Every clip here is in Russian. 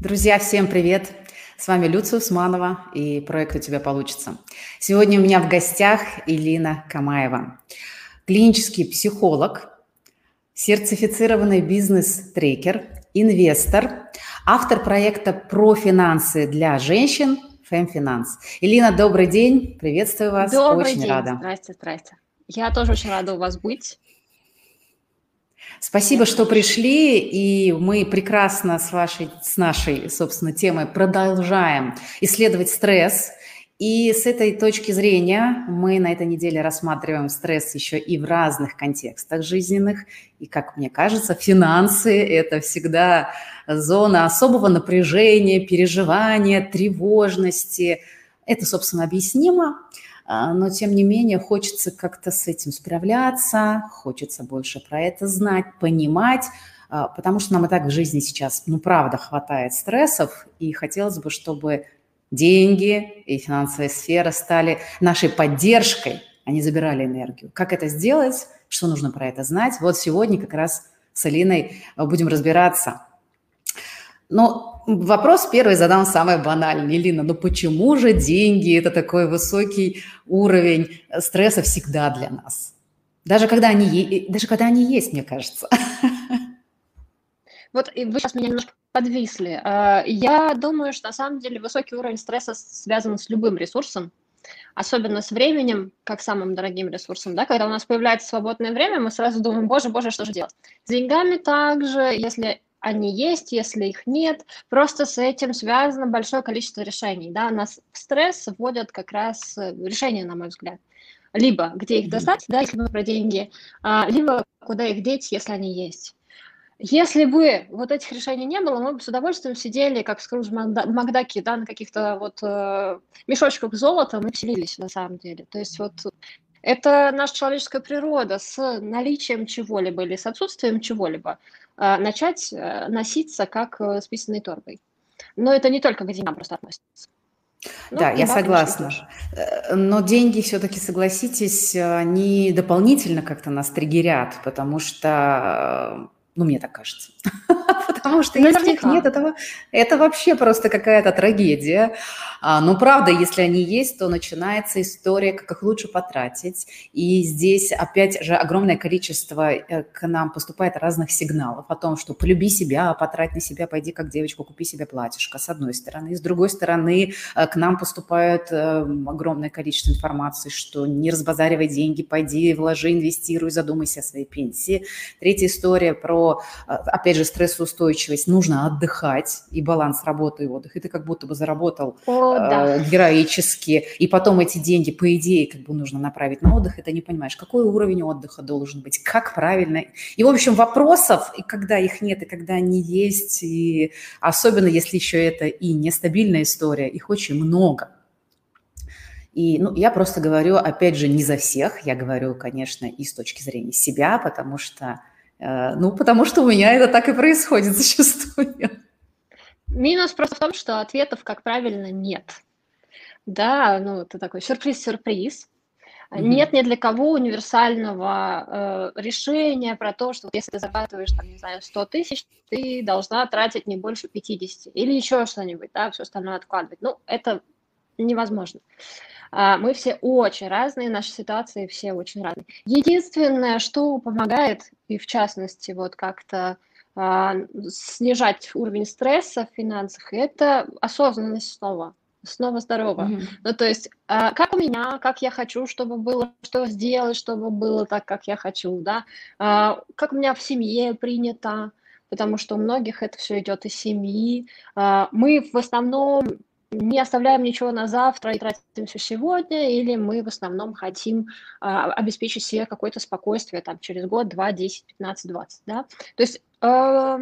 Друзья, всем привет! С вами Люция Усманова и проект «У тебя получится». Сегодня у меня в гостях Илина Камаева, клинический психолог, сертифицированный бизнес-трекер, инвестор, автор проекта про финансы для женщин «Фемфинанс». Илина, добрый день, приветствую вас, добрый очень день. рада. Здрасте, здрасте. Я тоже очень рада у вас быть. Спасибо, что пришли, и мы прекрасно с вашей, с нашей, собственно, темой продолжаем исследовать стресс. И с этой точки зрения мы на этой неделе рассматриваем стресс еще и в разных контекстах жизненных. И, как мне кажется, финансы – это всегда зона особого напряжения, переживания, тревожности. Это, собственно, объяснимо. А, но тем не менее хочется как-то с этим справляться, хочется больше про это знать, понимать, а, потому что нам и так в жизни сейчас, ну, правда, хватает стрессов, и хотелось бы, чтобы деньги и финансовая сфера стали нашей поддержкой, а не забирали энергию. Как это сделать, что нужно про это знать? Вот сегодня как раз с Алиной будем разбираться. Но Вопрос первый задам самый банальный. Лина, ну почему же деньги – это такой высокий уровень стресса всегда для нас? Даже когда они, даже когда они есть, мне кажется. Вот вы сейчас меня немножко подвисли. А, я думаю, что на самом деле высокий уровень стресса связан с любым ресурсом, особенно с временем, как самым дорогим ресурсом, да, когда у нас появляется свободное время, мы сразу думаем, боже, боже, что же делать? С деньгами также, если они есть, если их нет. Просто с этим связано большое количество решений. Да? Нас в стресс вводят как раз э, решения, на мой взгляд. Либо где их достать, да, если мы про деньги, а, либо куда их деть, если они есть. Если бы вот этих решений не было, мы бы с удовольствием сидели, как Скрудж Макдаки, да, на каких-то вот э, мешочках золота мы вселились на самом деле. То есть вот это наша человеческая природа с наличием чего-либо или с отсутствием чего-либо начать э, носиться как э, с писаной торбой. Но это не только к деньгам просто относится. Ну, да, я согласна. Э, но деньги все-таки, согласитесь, они дополнительно как-то нас триггерят, потому что, ну, мне так кажется. Потому что если их нет, это, это вообще просто какая-то трагедия. А, ну, правда, если они есть, то начинается история, как их лучше потратить. И здесь, опять же, огромное количество э, к нам поступает разных сигналов о том, что полюби себя, потрать на себя, пойди как девочка, купи себе платьишко, с одной стороны. И с другой стороны, э, к нам поступает э, огромное количество информации, что не разбазаривай деньги, пойди, вложи, инвестируй, задумайся о своей пенсии. Третья история про, опять же, стрессоустойчивость. Нужно отдыхать и баланс работы и отдыха. И ты как будто бы заработал О, да. Э, героически, и потом эти деньги, по идее, как бы нужно направить на отдых, и ты не понимаешь, какой уровень отдыха должен быть, как правильно. И, в общем, вопросов, и когда их нет, и когда они есть, и особенно если еще это и нестабильная история, их очень много. И ну, я просто говорю, опять же, не за всех, я говорю, конечно, и с точки зрения себя, потому что, ну, потому что у меня это так и происходит зачастую. Минус просто в том, что ответов, как правильно, нет. Да, ну это такой сюрприз-сюрприз. Mm-hmm. Нет ни для кого универсального э, решения про то, что если ты зарабатываешь, там, не знаю, 100 тысяч, ты должна тратить не больше 50 или еще что-нибудь, да, все остальное откладывать. Ну, это невозможно. А, мы все очень разные, наши ситуации все очень разные. Единственное, что помогает, и в частности, вот как-то а, снижать уровень стресса в финансах, это осознанность снова, снова здорово. Mm-hmm. Ну, то есть, а, как у меня, как я хочу, чтобы было, что сделать, чтобы было так, как я хочу, да, а, как у меня в семье принято, потому что у многих это все идет из семьи. Мы в основном не оставляем ничего на завтра и тратим все сегодня, или мы в основном хотим а, обеспечить себе какое-то спокойствие там через год, два, десять, пятнадцать, двадцать, да. То есть э,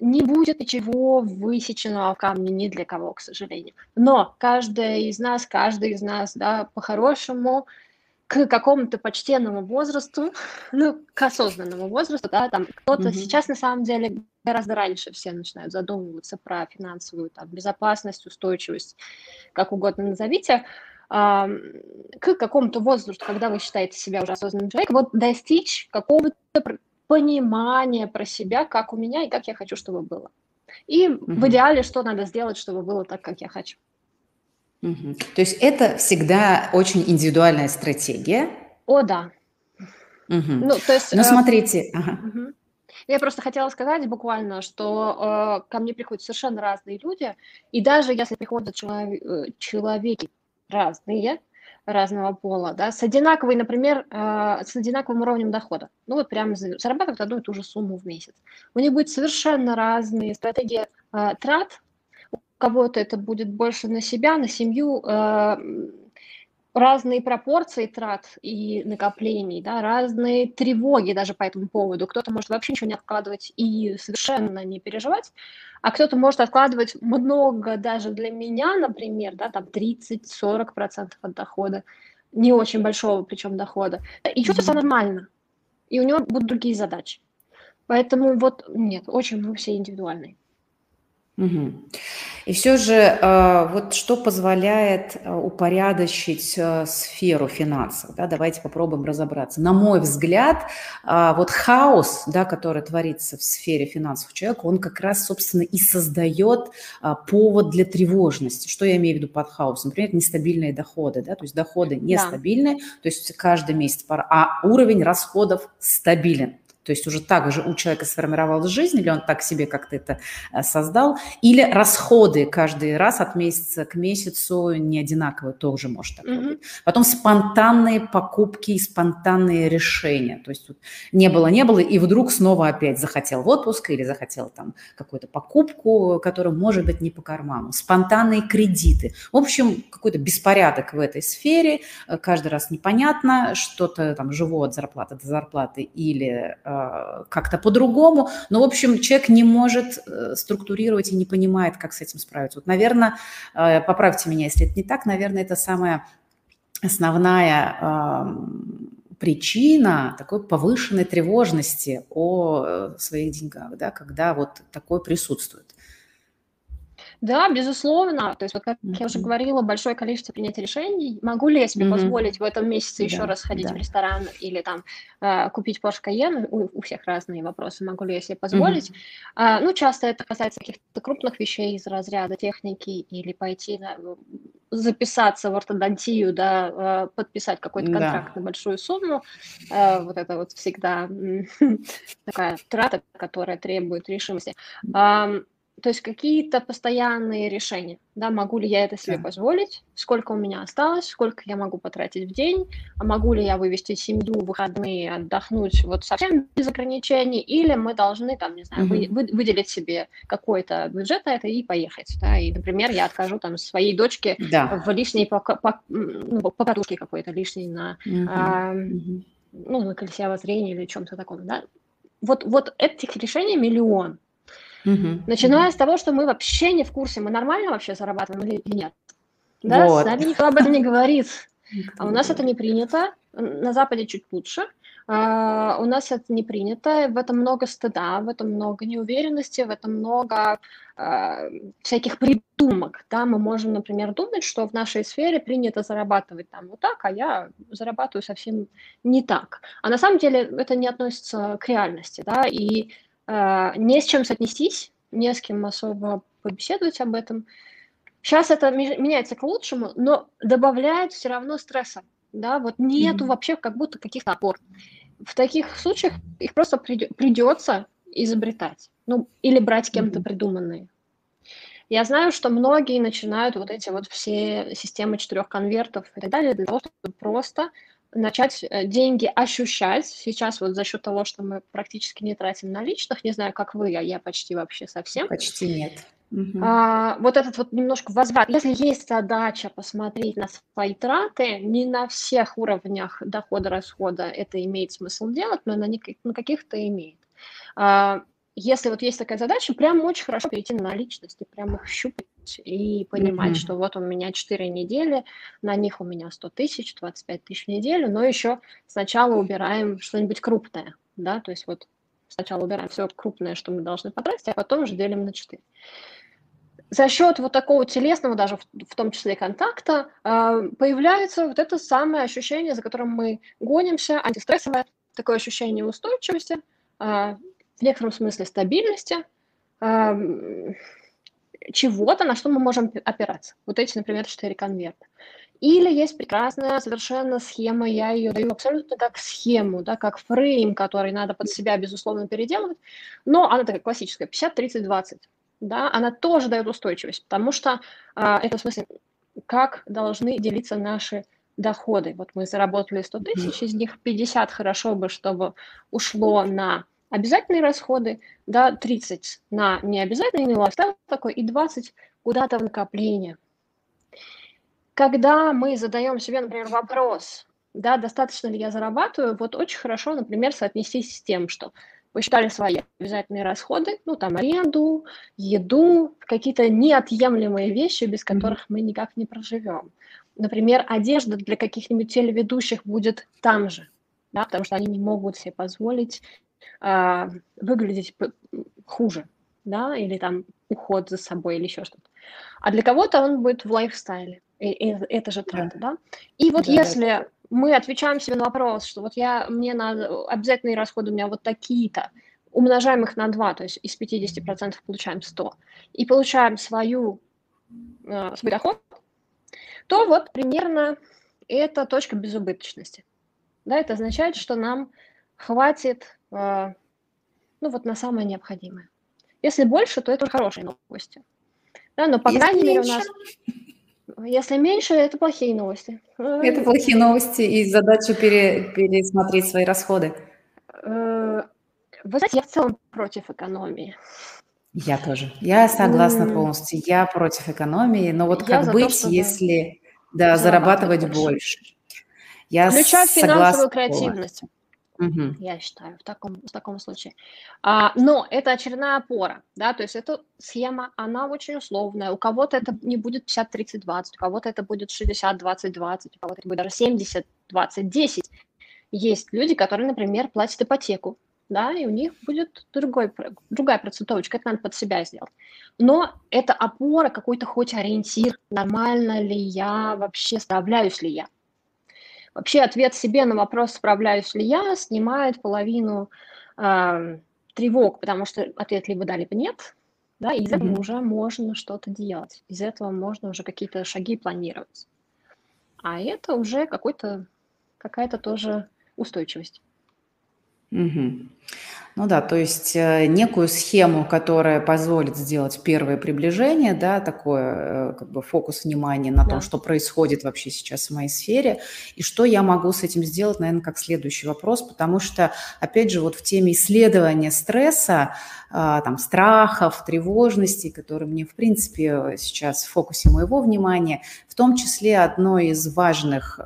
не будет ничего высеченного в камне ни для кого, к сожалению. Но каждая из нас, каждый из нас, да, по-хорошему к какому-то почтенному возрасту, ну, к осознанному возрасту, да, там кто-то mm-hmm. сейчас на самом деле гораздо раньше все начинают задумываться про финансовую там, безопасность, устойчивость, как угодно назовите, а, к какому-то возрасту, когда вы считаете себя уже осознанным человеком, вот достичь какого-то понимания про себя, как у меня и как я хочу, чтобы было. И угу. в идеале, что надо сделать, чтобы было так, как я хочу. Угу. То есть это всегда очень индивидуальная стратегия. О, да. Угу. Ну, то есть, ну, э, смотрите. Ага. Угу. Я просто хотела сказать буквально, что э, ко мне приходят совершенно разные люди, и даже если приходят человек, э, человеки разные, разного пола, да, с одинаковой, например, э, с одинаковым уровнем дохода. Ну вот прямо зарабатывают одну и ту же сумму в месяц. У них будет совершенно разные стратегии э, трат. Кого-то это будет больше на себя, на семью, э, разные пропорции трат и накоплений, да, разные тревоги даже по этому поводу. Кто-то может вообще ничего не откладывать и совершенно не переживать, а кто-то может откладывать много даже для меня, например, да, там 30-40% от дохода, не очень большого причем дохода, и чувствуется mm-hmm. нормально, и у него будут другие задачи. Поэтому вот нет, очень мы все индивидуальные. Угу. И все же, э, вот что позволяет э, упорядочить э, сферу финансов? Да, давайте попробуем разобраться. На мой взгляд, вот хаос, да, который творится в сфере финансов человека, он как раз, собственно, и создает повод для тревожности. Что я имею в виду под хаосом? Например, нестабильные доходы, да, то есть доходы нестабильные, да. то есть каждый месяц, а уровень расходов стабилен. То есть уже так же у человека сформировалась жизнь, или он так себе как-то это э, создал, или расходы каждый раз от месяца к месяцу не одинаковые, тоже может так mm-hmm. быть. Потом спонтанные покупки и спонтанные решения. То есть не было, не было, и вдруг снова опять захотел в отпуск или захотел там какую-то покупку, которая может быть не по карману. Спонтанные кредиты. В общем, какой-то беспорядок в этой сфере. Э, каждый раз непонятно, что-то там живу от зарплаты до зарплаты или Э, как-то по-другому. Но, в общем, человек не может э, структурировать и не понимает, как с этим справиться. Вот, наверное, э, поправьте меня, если это не так, наверное, это самая основная эм, причина такой повышенной тревожности о своих деньгах, да, когда вот такое присутствует. Да, безусловно. То есть, вот как mm-hmm. я уже говорила, большое количество принятия решений. Могу ли я себе mm-hmm. позволить в этом месяце еще да, раз ходить да. в ресторан или там э, купить Porsche Cayenne? У, у всех разные вопросы. Могу ли я себе позволить? Mm-hmm. А, ну, часто это касается каких-то крупных вещей из разряда техники или пойти на, записаться в ортодонтию, да, э, подписать какой-то контракт да. на большую сумму. Э, вот это вот всегда такая трата, которая требует решимости то есть какие-то постоянные решения, да, могу ли я это себе да. позволить, сколько у меня осталось, сколько я могу потратить в день, а могу ли я вывести семью в выходные, отдохнуть вот совсем без ограничений, или мы должны там, не знаю, угу. вы, вы, выделить себе какой-то бюджет на это и поехать, да, и, например, я откажу там своей дочке да. в лишней по, по, ну, покатушке какой-то лишней на, угу. а, угу. ну, на колесе обозрения или чем-то таком, да. Вот, вот этих решений миллион, Угу. Начиная с того, что мы вообще не в курсе, мы нормально вообще зарабатываем или нет. Да, вот. с нами никто об этом не говорит. А у нас это не принято. На Западе чуть лучше. Uh, у нас это не принято, в этом много стыда, в этом много неуверенности, в этом много uh, всяких придумок. Да? Мы можем, например, думать, что в нашей сфере принято зарабатывать там вот так, а я зарабатываю совсем не так. А на самом деле это не относится к реальности. Да? И а, не с чем соотнестись, не с кем особо побеседовать об этом. Сейчас это меняется к лучшему, но добавляет все равно стресса, да, вот нету mm-hmm. вообще как будто каких-то опор. В таких случаях их просто придется изобретать, ну, или брать кем-то mm-hmm. придуманные. Я знаю, что многие начинают вот эти вот все системы четырех конвертов и так далее для того, чтобы просто начать э, деньги ощущать. Сейчас вот за счет того, что мы практически не тратим наличных, не знаю, как вы, а я почти вообще совсем. Почти нет. А, вот этот вот немножко возврат. Если есть задача посмотреть на свои траты, не на всех уровнях дохода-расхода это имеет смысл делать, но на, на каких-то имеет. А, если вот есть такая задача, прям очень хорошо перейти на наличности, прям их щупать и понимать, mm-hmm. что вот у меня 4 недели, на них у меня 100 тысяч, 25 тысяч в неделю, но еще сначала убираем что-нибудь крупное, да, то есть вот сначала убираем все крупное, что мы должны потратить, а потом уже делим на 4. За счет вот такого телесного, даже в, в том числе контакта, э, появляется вот это самое ощущение, за которым мы гонимся, антистрессовое, такое ощущение устойчивости, э, в некотором смысле стабильности, э, чего-то, на что мы можем опираться. Вот эти, например, четыре конверта. Или есть прекрасная совершенно схема, я ее даю абсолютно как схему, да, как фрейм, который надо под себя, безусловно, переделывать, но она такая классическая, 50-30-20, да, она тоже дает устойчивость, потому что а, это в смысле, как должны делиться наши доходы. Вот мы заработали 100 тысяч, из них 50 хорошо бы, чтобы ушло на обязательные расходы, да, 30 на необязательные, лайфстайл такой, и 20 куда-то в накопление. Когда мы задаем себе, например, вопрос, да, достаточно ли я зарабатываю, вот очень хорошо, например, соотнестись с тем, что посчитали свои обязательные расходы, ну, там, аренду, еду, какие-то неотъемлемые вещи, без которых мы никак не проживем. Например, одежда для каких-нибудь телеведущих будет там же, да, потому что они не могут себе позволить э, выглядеть хуже, да, или там уход за собой или еще что-то. А для кого-то он будет в лайфстайле. И, и это же трата, да? И вот да, если да. мы отвечаем себе на вопрос, что вот я, мне надо, обязательные расходы у меня вот такие-то, умножаем их на 2, то есть из 50% получаем 100, и получаем свою, э, свой доход, то вот примерно это точка безубыточности. Да, это означает, что нам хватит, ну вот на самое необходимое. Если больше, то это хорошие новости. Да, но по Если крайней мере у нас если меньше, это плохие новости. Это плохие новости и задача пере, пересмотреть свои расходы. Э, вы знаете, я в целом против экономии. Я тоже. Я согласна полностью. Я против экономии, но вот я как быть, то, если да, зарабатывать больше? больше? Я Включая финансовую креативность. Угу. Я считаю, в таком, в таком случае. А, но это очередная опора, да, то есть эта схема, она очень условная. У кого-то это не будет 50-30-20, у кого-то это будет 60-20-20, у кого-то это будет даже 70-20-10. Есть люди, которые, например, платят ипотеку, да, и у них будет другой, другая процентовочка, это надо под себя сделать. Но это опора, какой-то хоть ориентир, нормально ли я вообще, справляюсь ли я. Вообще ответ себе на вопрос, справляюсь ли я, снимает половину э, тревог, потому что ответ либо да, либо нет, да, и из mm-hmm. этого уже можно что-то делать, из этого можно уже какие-то шаги планировать. А это уже какой-то, какая-то тоже устойчивость. Угу. Ну да, то есть э, некую схему, которая позволит сделать первое приближение, да, такое э, как бы фокус внимания на да. том, что происходит вообще сейчас в моей сфере, и что я могу с этим сделать, наверное, как следующий вопрос, потому что, опять же, вот в теме исследования стресса, а, там, страхов, тревожностей, которые мне, в принципе, сейчас в фокусе моего внимания, в том числе одно из важных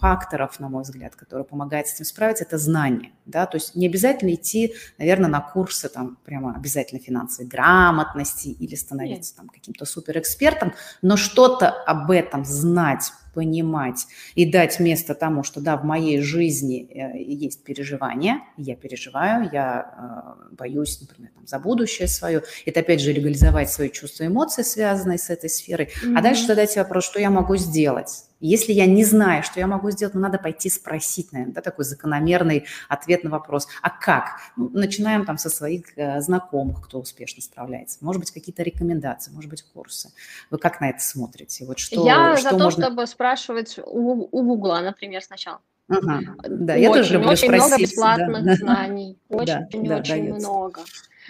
факторов, на мой взгляд, который помогает с этим справиться, это знание, да, то есть не обязательно идти наверное, на курсы там прямо обязательно финансовой грамотности или становиться там каким-то суперэкспертом, но что-то об этом знать, понимать и дать место тому, что да, в моей жизни э, есть переживания, я переживаю, я э, боюсь, например, там, за будущее свое. Это опять же легализовать свои чувства и эмоции, связанные с этой сферой. Mm-hmm. А дальше задать себе вопрос, что я могу сделать если я не знаю, что я могу сделать, ну, надо пойти спросить, наверное, да, такой закономерный ответ на вопрос. А как? Ну, начинаем там со своих э, знакомых, кто успешно справляется. Может быть, какие-то рекомендации, может быть, курсы. Вы как на это смотрите? Вот что, я что за то, можно... чтобы спрашивать у, у Гугла, например, сначала. Ага, да, очень, я тоже люблю очень спросить. много бесплатных да. знаний, очень-очень да, очень да, много.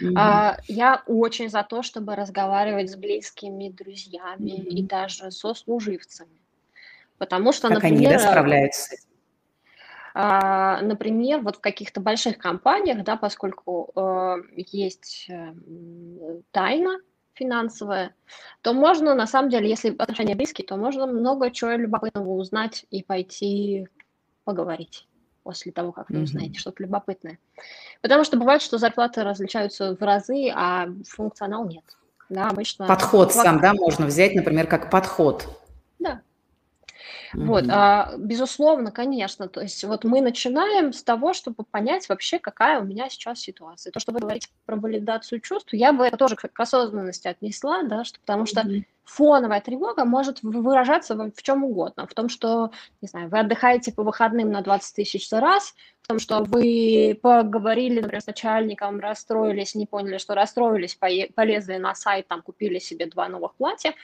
Mm-hmm. А, я очень за то, чтобы разговаривать с близкими друзьями mm-hmm. и даже со служивцами. Потому что, как например, они да, справляются а, например, вот в каких-то больших компаниях, да, поскольку э, есть э, тайна финансовая, то можно, на самом деле, если отношения близкие, то можно много чего любопытного узнать и пойти поговорить после того, как вы mm-hmm. узнаете что-то любопытное. Потому что бывает, что зарплаты различаются в разы, а функционал нет. Да, обычно... Подход сам, да, можно взять, например, как подход. Да, вот, а, безусловно, конечно. То есть вот мы начинаем с того, чтобы понять вообще, какая у меня сейчас ситуация. То, что вы говорите про валидацию чувств, я бы это тоже к осознанности отнесла, да, что, потому что фоновая тревога может выражаться в, в чем угодно. В том, что, не знаю, вы отдыхаете по выходным на 20 тысяч раз, в том, что вы поговорили, например, с начальником, расстроились, не поняли, что расстроились, полезли на сайт, там, купили себе два новых платья.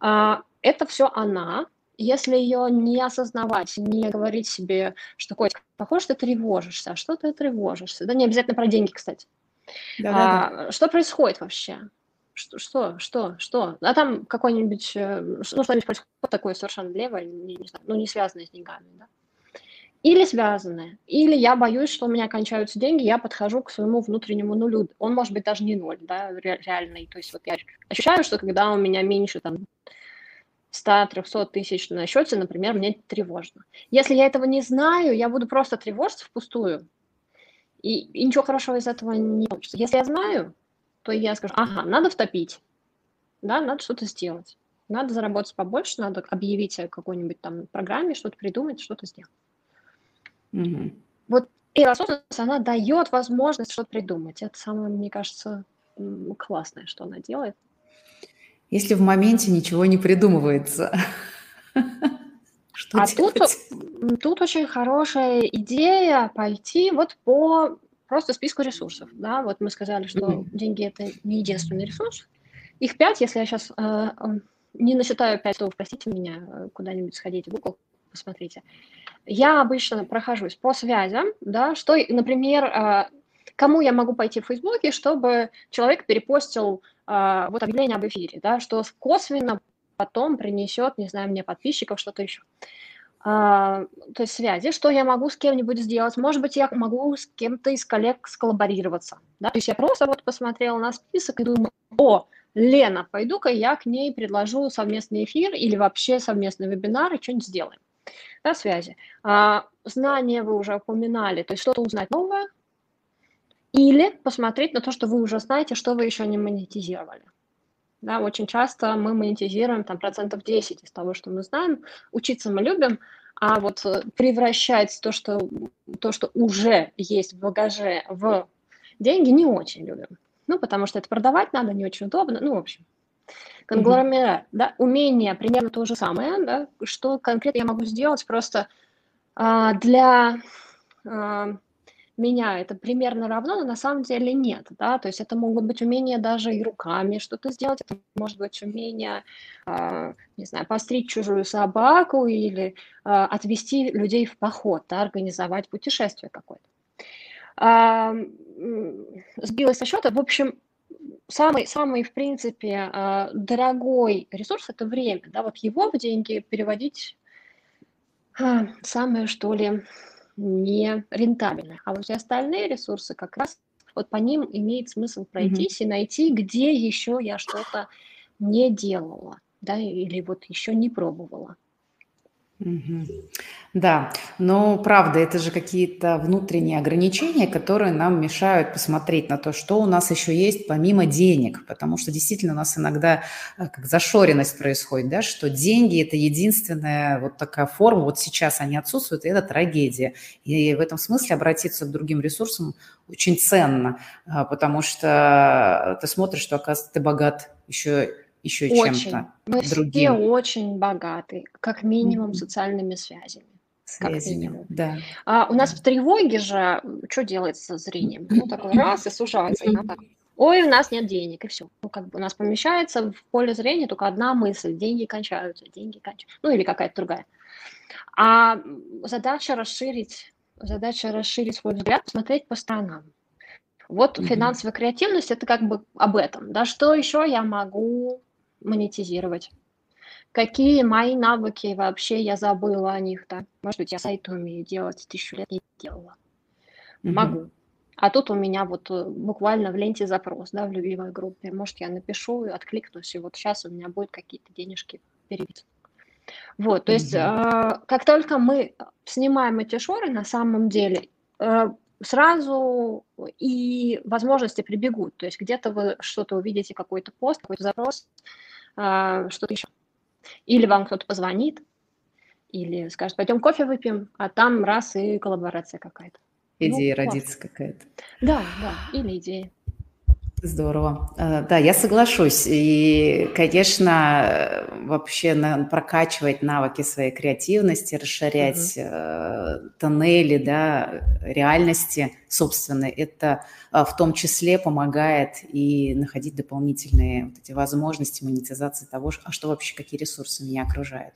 А, это все она, если ее не осознавать, не говорить себе, что, Котик, похоже, ты тревожишься, а что ты тревожишься? Да не обязательно про деньги, кстати. Да, а, да, да. Что происходит вообще? Что, что, что, что? А там какой-нибудь, э, ну, что-нибудь происходит такое совершенно левое, не, не знаю, ну, не связанное с деньгами, да? Или связанное. Или я боюсь, что у меня кончаются деньги, я подхожу к своему внутреннему нулю. Он может быть даже не ноль, да, реальный. То есть вот я ощущаю, что когда у меня меньше там 100-300 тысяч на счете, например, мне тревожно. Если я этого не знаю, я буду просто тревожиться впустую, и, и ничего хорошего из этого не получится. Если я знаю, то я скажу, ага, надо втопить, да, надо что-то сделать. Надо заработать побольше, надо объявить о какой-нибудь там программе, что-то придумать, что-то сделать. Mm-hmm. Вот и осознанность, она дает возможность что-то придумать. Это самое, мне кажется, классное, что она делает если в моменте ничего не придумывается? Что а тут, тут очень хорошая идея пойти вот по просто списку ресурсов. Да? Вот мы сказали, что mm-hmm. деньги это не единственный ресурс. Их пять, если я сейчас э, не насчитаю пять, то простите меня, куда-нибудь сходите в Google, посмотрите. Я обычно прохожусь по связям, да, что, например, э, кому я могу пойти в Фейсбуке, чтобы человек перепостил а, вот объявление об эфире, да, что косвенно потом принесет, не знаю, мне подписчиков, что-то еще. А, то есть связи, что я могу с кем-нибудь сделать. Может быть, я могу с кем-то из коллег сколлаборироваться. Да? То есть я просто вот посмотрела на список и думаю, о, Лена, пойду-ка я к ней предложу совместный эфир или вообще совместный вебинар и что-нибудь сделаем. Да, связи. А, знания вы уже упоминали, то есть что-то узнать новое, или посмотреть на то, что вы уже знаете, что вы еще не монетизировали. Да, очень часто мы монетизируем там процентов 10 из того, что мы знаем. Учиться мы любим, а вот э, превращать то, что, то, что уже есть в багаже, в деньги не очень любим. Ну, потому что это продавать надо, не очень удобно. Ну, в общем, конгломерат, mm-hmm. да, умение примерно то же самое, да, что конкретно я могу сделать просто а, для а, меня это примерно равно, но на самом деле нет, да, то есть это могут быть умения даже и руками что-то сделать, это может быть умение, э, не знаю, постричь чужую собаку или э, отвести людей в поход, да, организовать путешествие какое-то. Э, сбилась со счета, в общем, самый, самый, в принципе, дорогой ресурс – это время, да, вот его в деньги переводить самое, что ли, не рентабельны. А вот все остальные ресурсы как раз вот по ним имеет смысл пройтись mm-hmm. и найти, где еще я что-то не делала, да, или вот еще не пробовала. Да, но правда, это же какие-то внутренние ограничения, которые нам мешают посмотреть на то, что у нас еще есть помимо денег, потому что действительно у нас иногда э, как зашоренность происходит, да, что деньги – это единственная вот такая форма, вот сейчас они отсутствуют, и это трагедия. И в этом смысле обратиться к другим ресурсам очень ценно, а, потому что ты смотришь, что, оказывается, ты богат еще еще чем-то Мы другим. все очень богаты, как минимум социальными связями. Связями, да. А у нас в тревоге же что делается со зрением? Ну, такой раз и сужается. И так, Ой, у нас нет денег, и все. Ну, как бы у нас помещается в поле зрения только одна мысль. Деньги кончаются, деньги кончаются. Ну, или какая-то другая. А задача расширить, задача расширить свой взгляд, смотреть по сторонам. Вот mm-hmm. финансовая креативность это как бы об этом. Да, что еще я могу монетизировать. Какие мои навыки вообще я забыла о них, да? Может быть, я сайты умею делать, тысячу лет не делала. Mm-hmm. Могу. А тут у меня вот э, буквально в ленте запрос, да, в любимой группе. Может, я напишу и откликнусь, и вот сейчас у меня будет какие-то денежки перевести. Вот, то mm-hmm. есть, э, как только мы снимаем эти шоры, на самом деле, э, сразу и возможности прибегут. То есть где-то вы что-то увидите, какой-то пост, какой-то запрос, что-то еще. Или вам кто-то позвонит, или скажет, пойдем кофе выпьем, а там раз и коллаборация какая-то. Идея ну, родится какая-то. Да, да, или идея. Здорово. Э, да, я соглашусь. И, конечно, вообще прокачивать навыки своей креативности, расширять угу. тоннели да, реальности собственной, это в том числе помогает и находить дополнительные вот эти возможности монетизации того, а что вообще, какие ресурсы меня окружают.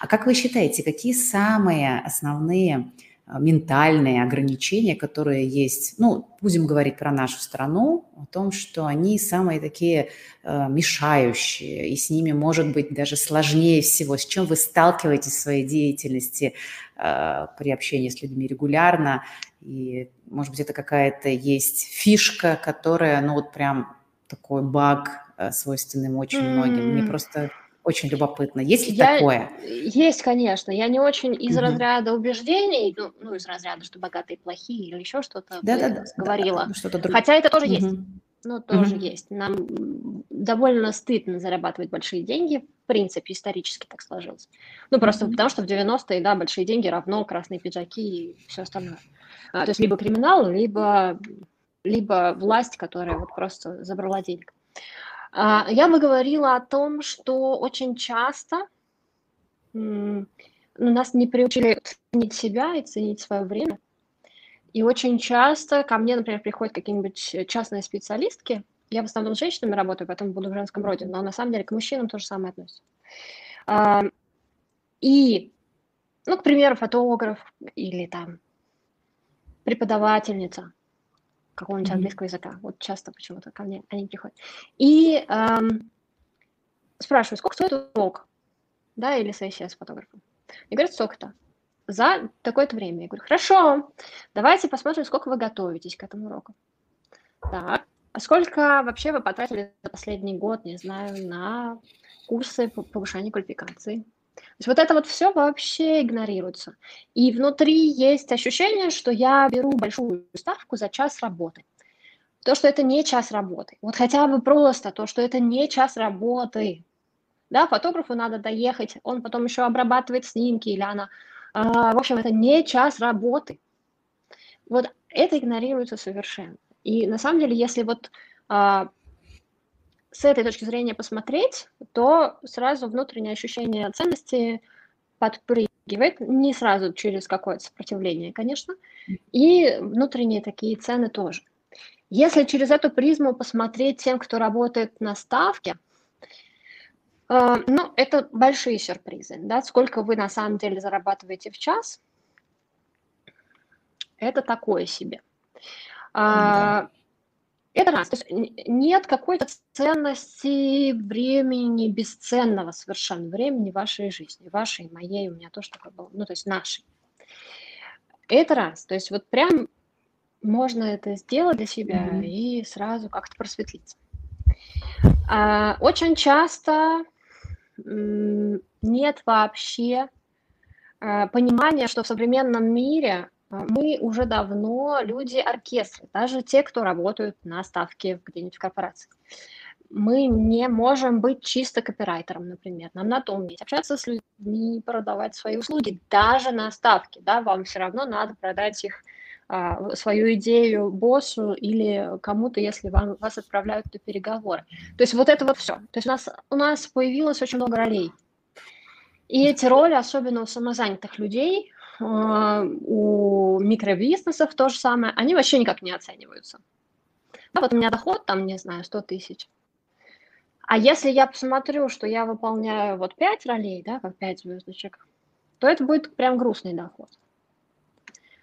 А как вы считаете, какие самые основные ментальные ограничения, которые есть, ну, будем говорить про нашу страну, о том, что они самые такие э, мешающие, и с ними может быть даже сложнее всего. С чем вы сталкиваетесь в своей деятельности э, при общении с людьми регулярно, и, может быть, это какая-то есть фишка, которая, ну, вот прям такой баг, э, свойственный очень многим. Мне просто очень любопытно. Есть ли я, такое? Есть, конечно. Я не очень из угу. разряда убеждений, ну, ну, из разряда, что богатые плохие или еще что-то да, да, да, говорила. Да, что-то друг... Хотя это тоже угу. есть. Ну, тоже угу. есть. Нам довольно стыдно зарабатывать большие деньги. В принципе, исторически так сложилось. Ну, просто угу. потому что в 90-е, да, большие деньги равно красные пиджаки и все остальное. А, то есть либо криминал, либо, либо власть, которая вот просто забрала денег. А, я бы говорила о том, что очень часто нас не приучили ценить себя и ценить свое время. И очень часто ко мне, например, приходят какие-нибудь частные специалистки, я в основном с женщинами работаю, поэтому буду в женском роде, но на самом деле к мужчинам тоже самое относится. А, и, ну, к примеру, фотограф или там преподавательница, какого-нибудь mm-hmm. английского языка. Вот часто почему-то ко мне они приходят. И эм, спрашиваю, сколько стоит урок, да, или сессия с фотографом. И говорят, столько-то. За такое-то время. Я говорю, хорошо, давайте посмотрим, сколько вы готовитесь к этому уроку. Так, а сколько вообще вы потратили за последний год, не знаю, на курсы по повышению квалификации? То есть вот это вот все вообще игнорируется. И внутри есть ощущение, что я беру большую ставку за час работы. То, что это не час работы. Вот хотя бы просто то, что это не час работы. Да, фотографу надо доехать, он потом еще обрабатывает снимки, или она... А, в общем, это не час работы. Вот это игнорируется совершенно. И на самом деле, если вот а, с этой точки зрения посмотреть, то сразу внутреннее ощущение ценности подпрыгивает, не сразу через какое-то сопротивление, конечно, и внутренние такие цены тоже. Если через эту призму посмотреть тем, кто работает на ставке, э, ну, это большие сюрпризы, да, сколько вы на самом деле зарабатываете в час, это такое себе. Да. Это раз. То есть нет какой-то ценности времени, бесценного совершенно времени вашей жизни, вашей, моей, у меня тоже такое было, ну, то есть нашей. Это раз. То есть вот прям можно это сделать для себя mm-hmm. и сразу как-то просветлиться. А, очень часто нет вообще а, понимания, что в современном мире мы уже давно люди оркестры, даже те, кто работают на ставке где-нибудь в корпорации. Мы не можем быть чисто копирайтером, например. Нам надо уметь общаться с людьми, продавать свои услуги, даже на ставке. Да, вам все равно надо продать их а, свою идею боссу или кому-то, если вам, вас отправляют на переговоры. То есть вот это вот все. То есть у нас, у нас появилось очень много ролей. И эти роли, особенно у самозанятых людей, а, у микробизнесов то же самое, они вообще никак не оцениваются. Да, вот у меня доход там, не знаю, 100 тысяч. А если я посмотрю, что я выполняю вот 5 ролей, да, как 5 звездочек, то это будет прям грустный доход.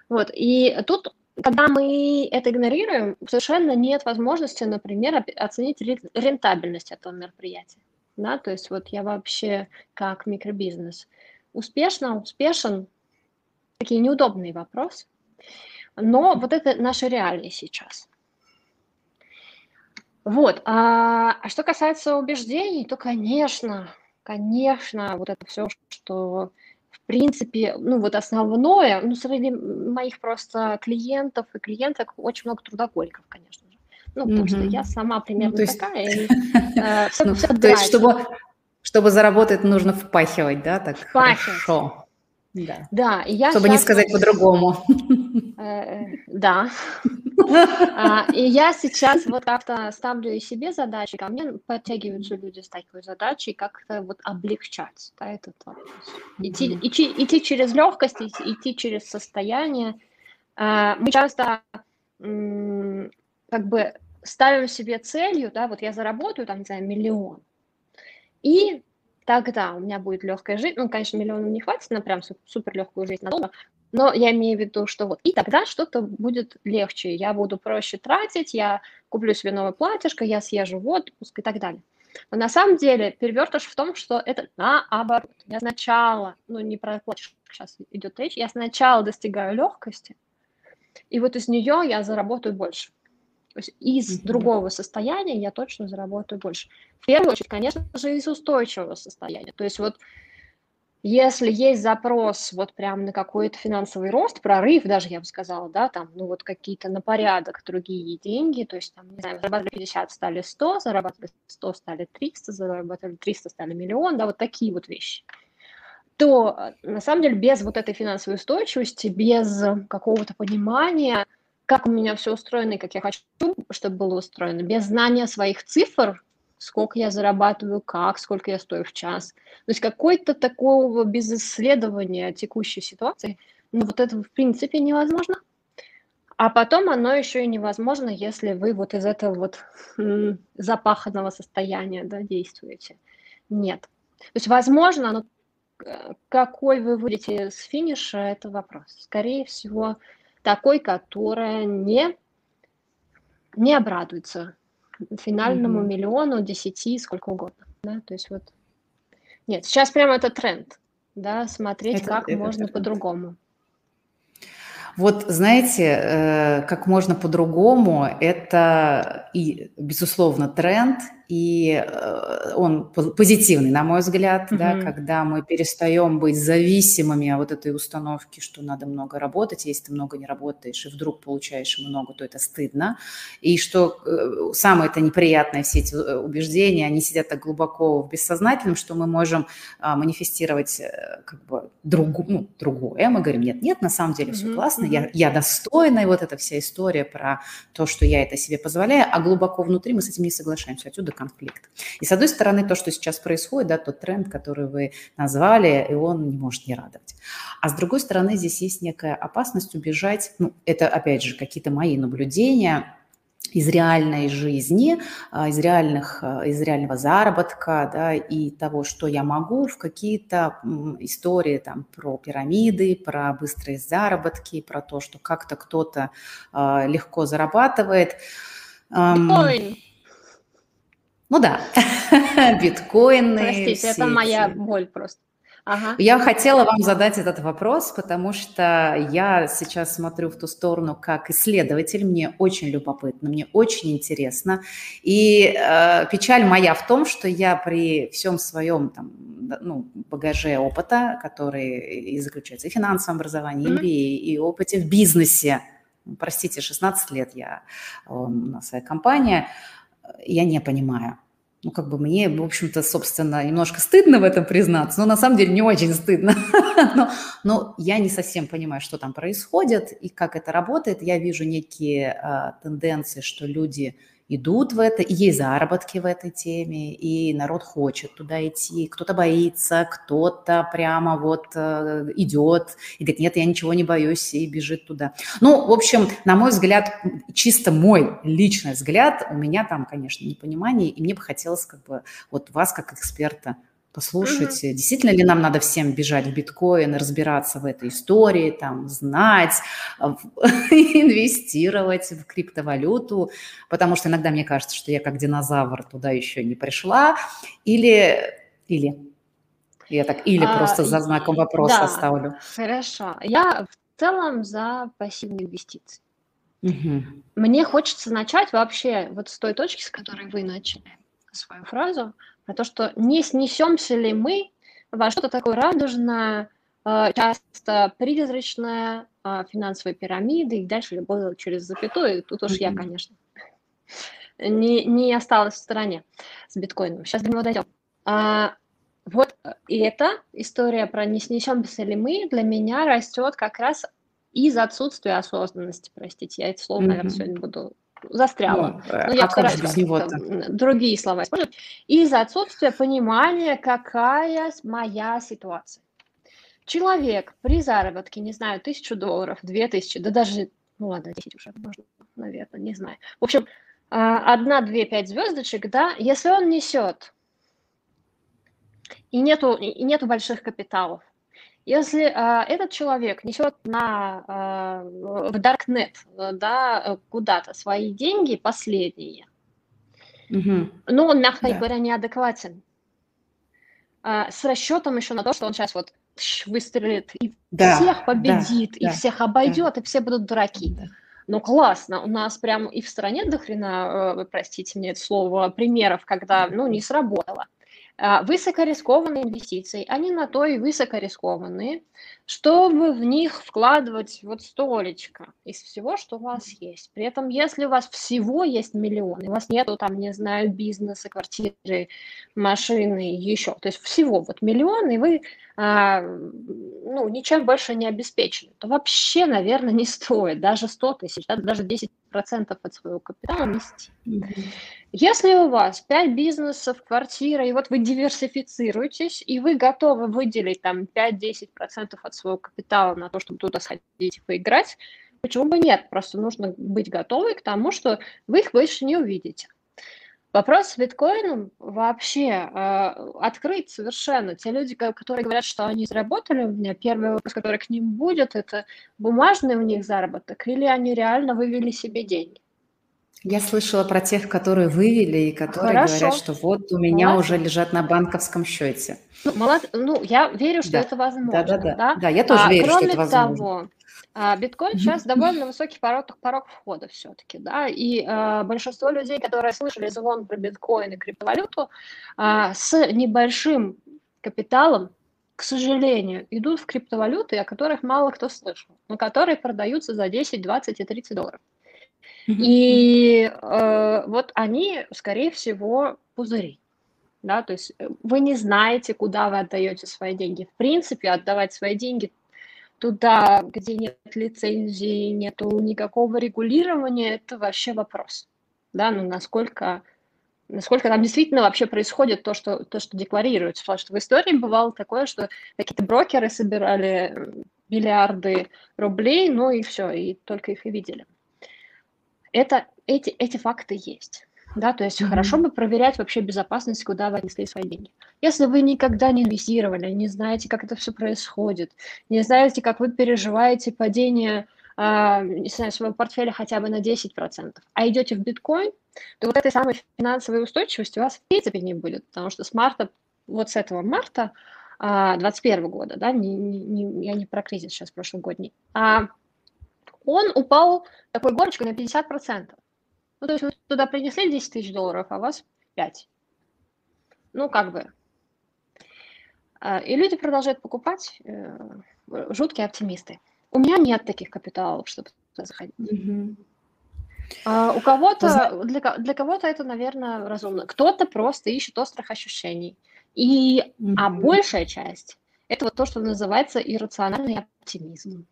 Вот, и тут, когда мы это игнорируем, совершенно нет возможности, например, оценить рентабельность этого мероприятия. Да, то есть вот я вообще как микробизнес успешно, успешен, такие неудобные вопросы. Но вот это наши реалии сейчас. Вот. А, а что касается убеждений, то, конечно, конечно, вот это все, что в принципе, ну вот основное, ну среди моих просто клиентов и клиенток очень много трудоголиков, конечно же. Ну, потому mm-hmm. что я сама примерно ну, то есть... такая. И, э, все, ну, все то есть, чтобы, чтобы заработать, нужно впахивать, да, так впахивать. хорошо. Да. Да, и я Чтобы не сказать по-другому. Э, да. А, и я сейчас вот как-то ставлю себе задачи, ко мне подтягиваются люди с такой задачей, как-то вот облегчать да, этот вопрос. Идти, идти, идти через легкость, идти через состояние. А, мы часто как бы ставим себе целью, да, вот я заработаю там, не знаю, миллион, и тогда у меня будет легкая жизнь. Ну, конечно, миллиона не хватит на прям супер легкую жизнь надолго, но я имею в виду, что вот и тогда что-то будет легче. Я буду проще тратить, я куплю себе новое платьишко, я съезжу в отпуск и так далее. Но на самом деле перевертыш в том, что это наоборот. Я сначала, ну не про платьишко сейчас идет речь, я сначала достигаю легкости, и вот из нее я заработаю больше. То есть из другого состояния я точно заработаю больше. В первую очередь, конечно же, из устойчивого состояния. То есть вот если есть запрос вот прям на какой-то финансовый рост, прорыв даже, я бы сказала, да, там, ну вот какие-то на порядок другие деньги, то есть там, не знаю, зарабатывали 50, стали 100, зарабатывали 100, стали 300, зарабатывали 300, стали миллион, да, вот такие вот вещи то на самом деле без вот этой финансовой устойчивости, без какого-то понимания, как у меня все устроено и как я хочу, чтобы было устроено, без знания своих цифр, сколько я зарабатываю, как, сколько я стою в час. То есть какой-то такого без исследования текущей ситуации, ну вот это в принципе невозможно. А потом оно еще и невозможно, если вы вот из этого вот запаханного состояния да, действуете. Нет. То есть возможно, но какой вы будете с финиша, это вопрос. Скорее всего, такой, которая не, не обрадуется финальному mm-hmm. миллиону, десяти, сколько угодно. Да? То есть вот нет, сейчас прямо это тренд, да, смотреть, это, как это можно по-другому. Вот знаете, э, как можно по-другому, это и, безусловно, тренд, и э, он позитивный, на мой взгляд, mm-hmm. да, когда мы перестаем быть зависимыми от этой установки, что надо много работать, если ты много не работаешь и вдруг получаешь много, то это стыдно, и что э, самое это неприятное, все эти э, убеждения, они сидят так глубоко в бессознательном, что мы можем а, манифестировать как бы другу, ну, другое, мы говорим, нет, нет, на самом деле все mm-hmm. классно, mm-hmm. я, я достойна, и вот эта вся история про то, что я это себе позволяю, а глубоко внутри мы с этим не соглашаемся, отсюда конфликт. И с одной стороны, то, что сейчас происходит, да, тот тренд, который вы назвали, и он не может не радовать. А с другой стороны, здесь есть некая опасность убежать, ну, это, опять же, какие-то мои наблюдения, из реальной жизни, а, из, реальных, а, из реального заработка да, и того, что я могу, в какие-то истории там, про пирамиды, про быстрые заработки, про то, что как-то кто-то э, легко зарабатывает. Биткоин. Ну да, биткоины. Простите, это моя боль просто. Ага. Я хотела вам задать этот вопрос, потому что я сейчас смотрю в ту сторону как исследователь, мне очень любопытно, мне очень интересно. И э, печаль моя в том, что я при всем своем там, ну, багаже опыта, который и заключается и в финансовом образовании, mm-hmm. MBA, и опыте в бизнесе, простите, 16 лет я на своей компании, я не понимаю ну, как бы мне, в общем-то, собственно, немножко стыдно в этом признаться, но на самом деле не очень стыдно. но, но я не совсем понимаю, что там происходит и как это работает. Я вижу некие а, тенденции, что люди идут в это, и есть заработки в этой теме, и народ хочет туда идти, кто-то боится, кто-то прямо вот э, идет и говорит, нет, я ничего не боюсь, и бежит туда. Ну, в общем, на мой взгляд, чисто мой личный взгляд, у меня там, конечно, непонимание, и мне бы хотелось как бы вот вас как эксперта послушать, mm-hmm. действительно ли нам надо всем бежать в биткоин, разбираться в этой истории, там, знать, инвестировать в криптовалюту, потому что иногда мне кажется, что я как динозавр туда еще не пришла, или, или, я так, или а, просто за знаком вопроса да, оставлю. Хорошо, я в целом за пассивные инвестиции. Угу. Мне хочется начать вообще вот с той точки, с которой вы начали свою фразу, про то, что не снесемся ли мы во что-то такое радужное, э, часто призрачное, э, финансовой пирамиды, и дальше любовь через запятую, и тут уж я, конечно, не, не осталась в стороне с биткоином. Сейчас до него дойдем. А, вот и эта история про не снесемся ли мы для меня растет как раз из-за отсутствия осознанности, простите, я это слово, mm-hmm. наверное, сегодня буду застряла. Ну, Но я а как же без него другие слова использую. Из-за отсутствия понимания, какая моя ситуация. Человек при заработке, не знаю, тысячу долларов, две тысячи, да даже, ну ладно, десять уже можно, наверное, не знаю. В общем, а, одна, две, пять звездочек, да, если он несет и нету, и нету больших капиталов, если а, этот человек несет на, а, в Darknet да, куда-то свои деньги последние, угу. но он, мягко да. говоря, неадекватен, а, с расчетом еще на то, что он сейчас вот выстрелит и да, всех победит, да, и да, всех обойдет, да. и все будут дураки. Да. Ну классно, у нас прям и в стране дохрена, э, простите мне это слово, примеров, когда, ну, не сработало. А, высокорискованные инвестиции, они на то и высокорискованные, чтобы в них вкладывать вот столечко из всего, что у вас есть. При этом, если у вас всего есть миллион, у вас нету там, не знаю, бизнеса, квартиры, машины, еще, то есть всего вот миллион, и вы а, ну, ничем больше не обеспечены, то вообще, наверное, не стоит. Даже 100 тысяч, да, даже 10% от своего капитала нести. Mm-hmm. Если у вас 5 бизнесов, квартира, и вот вы диверсифицируетесь, и вы готовы выделить там 5-10% от своего капитала на то, чтобы туда сходить и поиграть, почему бы нет? Просто нужно быть готовы к тому, что вы их больше не увидите. Вопрос с биткоином вообще э, открыт совершенно. Те люди, которые говорят, что они заработали, у меня первый вопрос, который к ним будет, это бумажный у них заработок или они реально вывели себе деньги? Я слышала про тех, которые вывели и которые Хорошо. говорят, что вот у меня Молодец. уже лежат на банковском счете. Ну, молод... ну я верю, что да. это возможно. Да, да, да. Да, да я тоже а, верю, что это возможно. Того, а, биткоин сейчас довольно высокий порог, порог входа все-таки, да, и а, большинство людей, которые слышали звон про биткоин и криптовалюту, а, с небольшим капиталом, к сожалению, идут в криптовалюты, о которых мало кто слышал, но которые продаются за 10, 20 и 30 долларов. И э, вот они, скорее всего, пузыри. Да, то есть э, вы не знаете, куда вы отдаете свои деньги. В принципе, отдавать свои деньги туда, где нет лицензии, нету никакого регулирования, это вообще вопрос. Да, ну насколько, насколько там действительно вообще происходит то, что, то, что декларируется. Потому что в истории бывало такое, что какие-то брокеры собирали миллиарды рублей, ну и все, и только их и видели это, эти, эти факты есть. Да, то есть mm-hmm. хорошо бы проверять вообще безопасность, куда вы отнесли свои деньги. Если вы никогда не инвестировали, не знаете, как это все происходит, не знаете, как вы переживаете падение э, не знаю, своего портфеля хотя бы на 10%, а идете в биткоин, то вот этой самой финансовой устойчивости у вас в принципе не будет, потому что с марта, вот с этого марта 2021 э, года, да, не, не, я не про кризис сейчас прошлогодний, а он упал такой горочкой на 50%. Ну, то есть вы туда принесли 10 тысяч долларов, а у вас 5. Ну, как бы. А, и люди продолжают покупать, э, жуткие оптимисты. У меня нет таких капиталов, чтобы туда заходить. Mm-hmm. А у кого-то, для, для кого-то это, наверное, разумно. Кто-то просто ищет острых ощущений. И, mm-hmm. А большая часть – это вот то, что называется иррациональный оптимизм.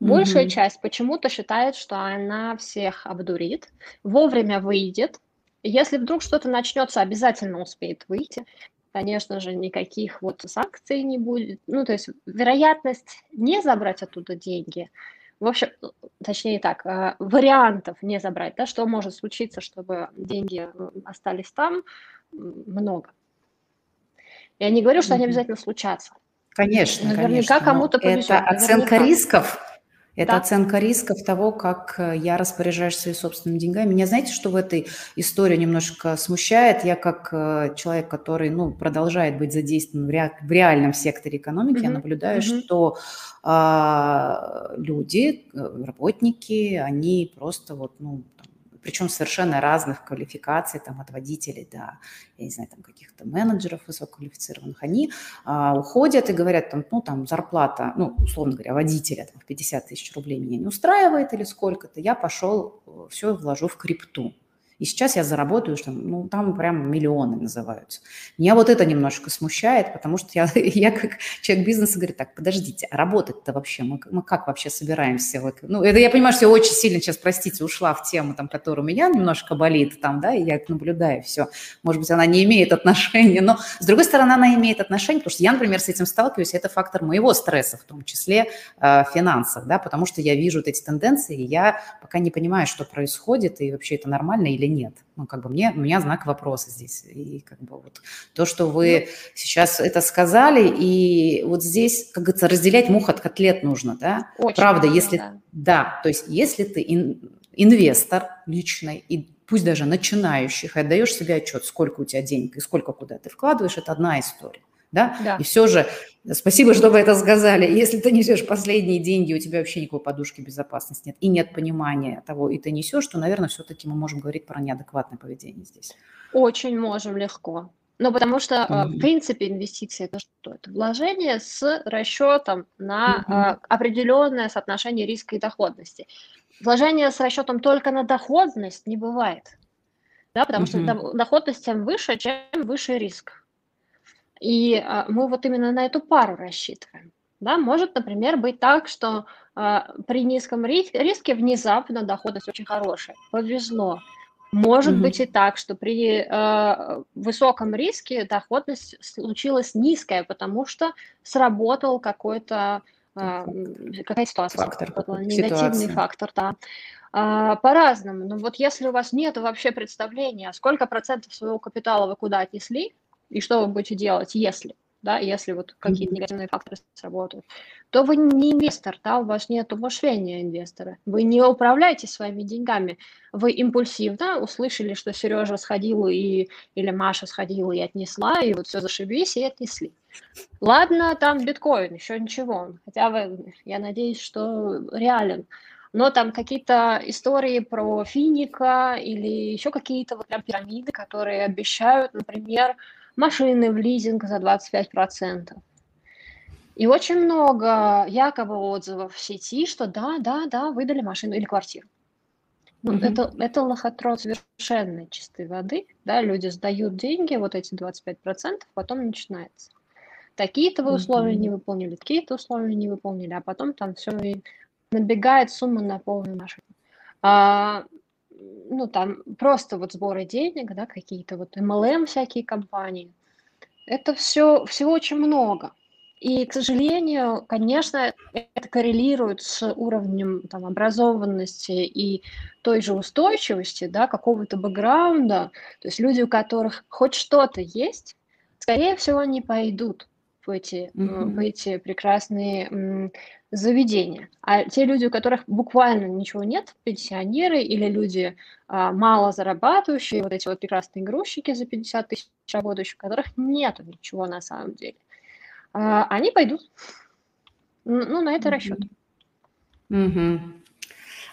Большая mm-hmm. часть почему-то считает, что она всех обдурит, вовремя выйдет. Если вдруг что-то начнется, обязательно успеет выйти. Конечно же, никаких вот санкций не будет. Ну, то есть вероятность не забрать оттуда деньги, в общем, точнее так, э, вариантов не забрать, да, что может случиться, чтобы деньги остались там, много. Я не говорю, что они обязательно случатся. Конечно, Наверняка конечно. кому-то повезет. Это оценка Наверняка. рисков. Это да. оценка рисков того, как э, я распоряжаюсь своими собственными деньгами. Меня знаете, что в этой истории немножко смущает? Я как э, человек, который ну, продолжает быть задействован в, ре, в реальном секторе экономики, mm-hmm. я наблюдаю, mm-hmm. что а, люди, э, работники, они просто вот, ну, причем совершенно разных квалификаций, там, от водителей до, я не знаю, там, каких-то менеджеров высококвалифицированных, они а, уходят и говорят, там, ну, там, зарплата, ну, условно говоря, водителя там, в 50 тысяч рублей меня не устраивает или сколько-то, я пошел, все вложу в крипту. И сейчас я заработаю, что, ну, там прям миллионы называются. Меня вот это немножко смущает, потому что я, я как человек бизнеса говорю, так, подождите, а работать-то вообще, мы, мы как вообще собираемся? Ну, это я понимаю, что я очень сильно сейчас, простите, ушла в тему, там, которая у меня немножко болит, там, да, и я наблюдаю все. Может быть, она не имеет отношения, но, с другой стороны, она имеет отношение, потому что я, например, с этим сталкиваюсь, это фактор моего стресса, в том числе э, финансов, да, потому что я вижу вот эти тенденции, и я пока не понимаю, что происходит, и вообще это нормально или нет. Ну, как бы мне, у меня знак вопроса здесь. И как бы вот то, что вы ну, сейчас это сказали, и вот здесь, как говорится, разделять мух от котлет нужно, да? Очень Правда, важно, если... Да. да, то есть если ты ин, инвестор личный, и пусть даже начинающих, и отдаешь себе отчет, сколько у тебя денег и сколько куда ты вкладываешь, это одна история да? да. И все же, спасибо, что вы это сказали, если ты несешь последние деньги, у тебя вообще никакой подушки безопасности нет, и нет понимания того, и ты несешь, то, наверное, все-таки мы можем говорить про неадекватное поведение здесь. Очень можем легко. Ну, потому что, mm-hmm. в принципе, инвестиции это что? Это вложение с расчетом на mm-hmm. определенное соотношение риска и доходности. Вложение с расчетом только на доходность не бывает. Да, потому mm-hmm. что доходность тем выше, чем выше риск. И а, мы вот именно на эту пару рассчитываем. Да, может, например, быть так, что а, при низком риске внезапно доходность очень хорошая. Повезло. Может mm-hmm. быть и так, что при э, высоком риске доходность случилась низкая, потому что сработал какой-то э, какая ситуация, фактор, негативный ситуация. фактор, да. А, по-разному. Но вот если у вас нет вообще представления, сколько процентов своего капитала вы куда отнесли, и что вы будете делать, если, да, если вот какие-то негативные факторы сработают, то вы не инвестор, да, у вас нет мышления инвестора, вы не управляете своими деньгами, вы импульсивно услышали, что Сережа сходил и, или Маша сходила и отнесла, и вот все зашибись и отнесли. Ладно, там биткоин, еще ничего, хотя вы, я надеюсь, что реален, но там какие-то истории про финика или еще какие-то вот прям пирамиды, которые обещают, например, машины в лизинг за 25%. И очень много якобы отзывов в сети, что да, да, да, выдали машину или квартиру. Ну, mm-hmm. это, это лохотрон совершенно чистой воды. Да, люди сдают деньги, вот эти 25%, потом начинается. Такие-то вы условия mm-hmm. не выполнили, такие-то условия не выполнили, а потом там все и набегает сумма на полную машину. А, ну, там просто вот сборы денег, да, какие-то вот MLM всякие компании. Это все, всего очень много. И, к сожалению, конечно, это коррелирует с уровнем там, образованности и той же устойчивости, да, какого-то бэкграунда. То есть люди, у которых хоть что-то есть, скорее всего, не пойдут в эти, mm-hmm. в эти прекрасные заведения. А те люди, у которых буквально ничего нет, пенсионеры или люди а, мало зарабатывающие, вот эти вот прекрасные грузчики за 50 тысяч работающих, у которых нет ничего на самом деле, а, они пойдут. Ну, на это mm-hmm. расчет. Mm-hmm.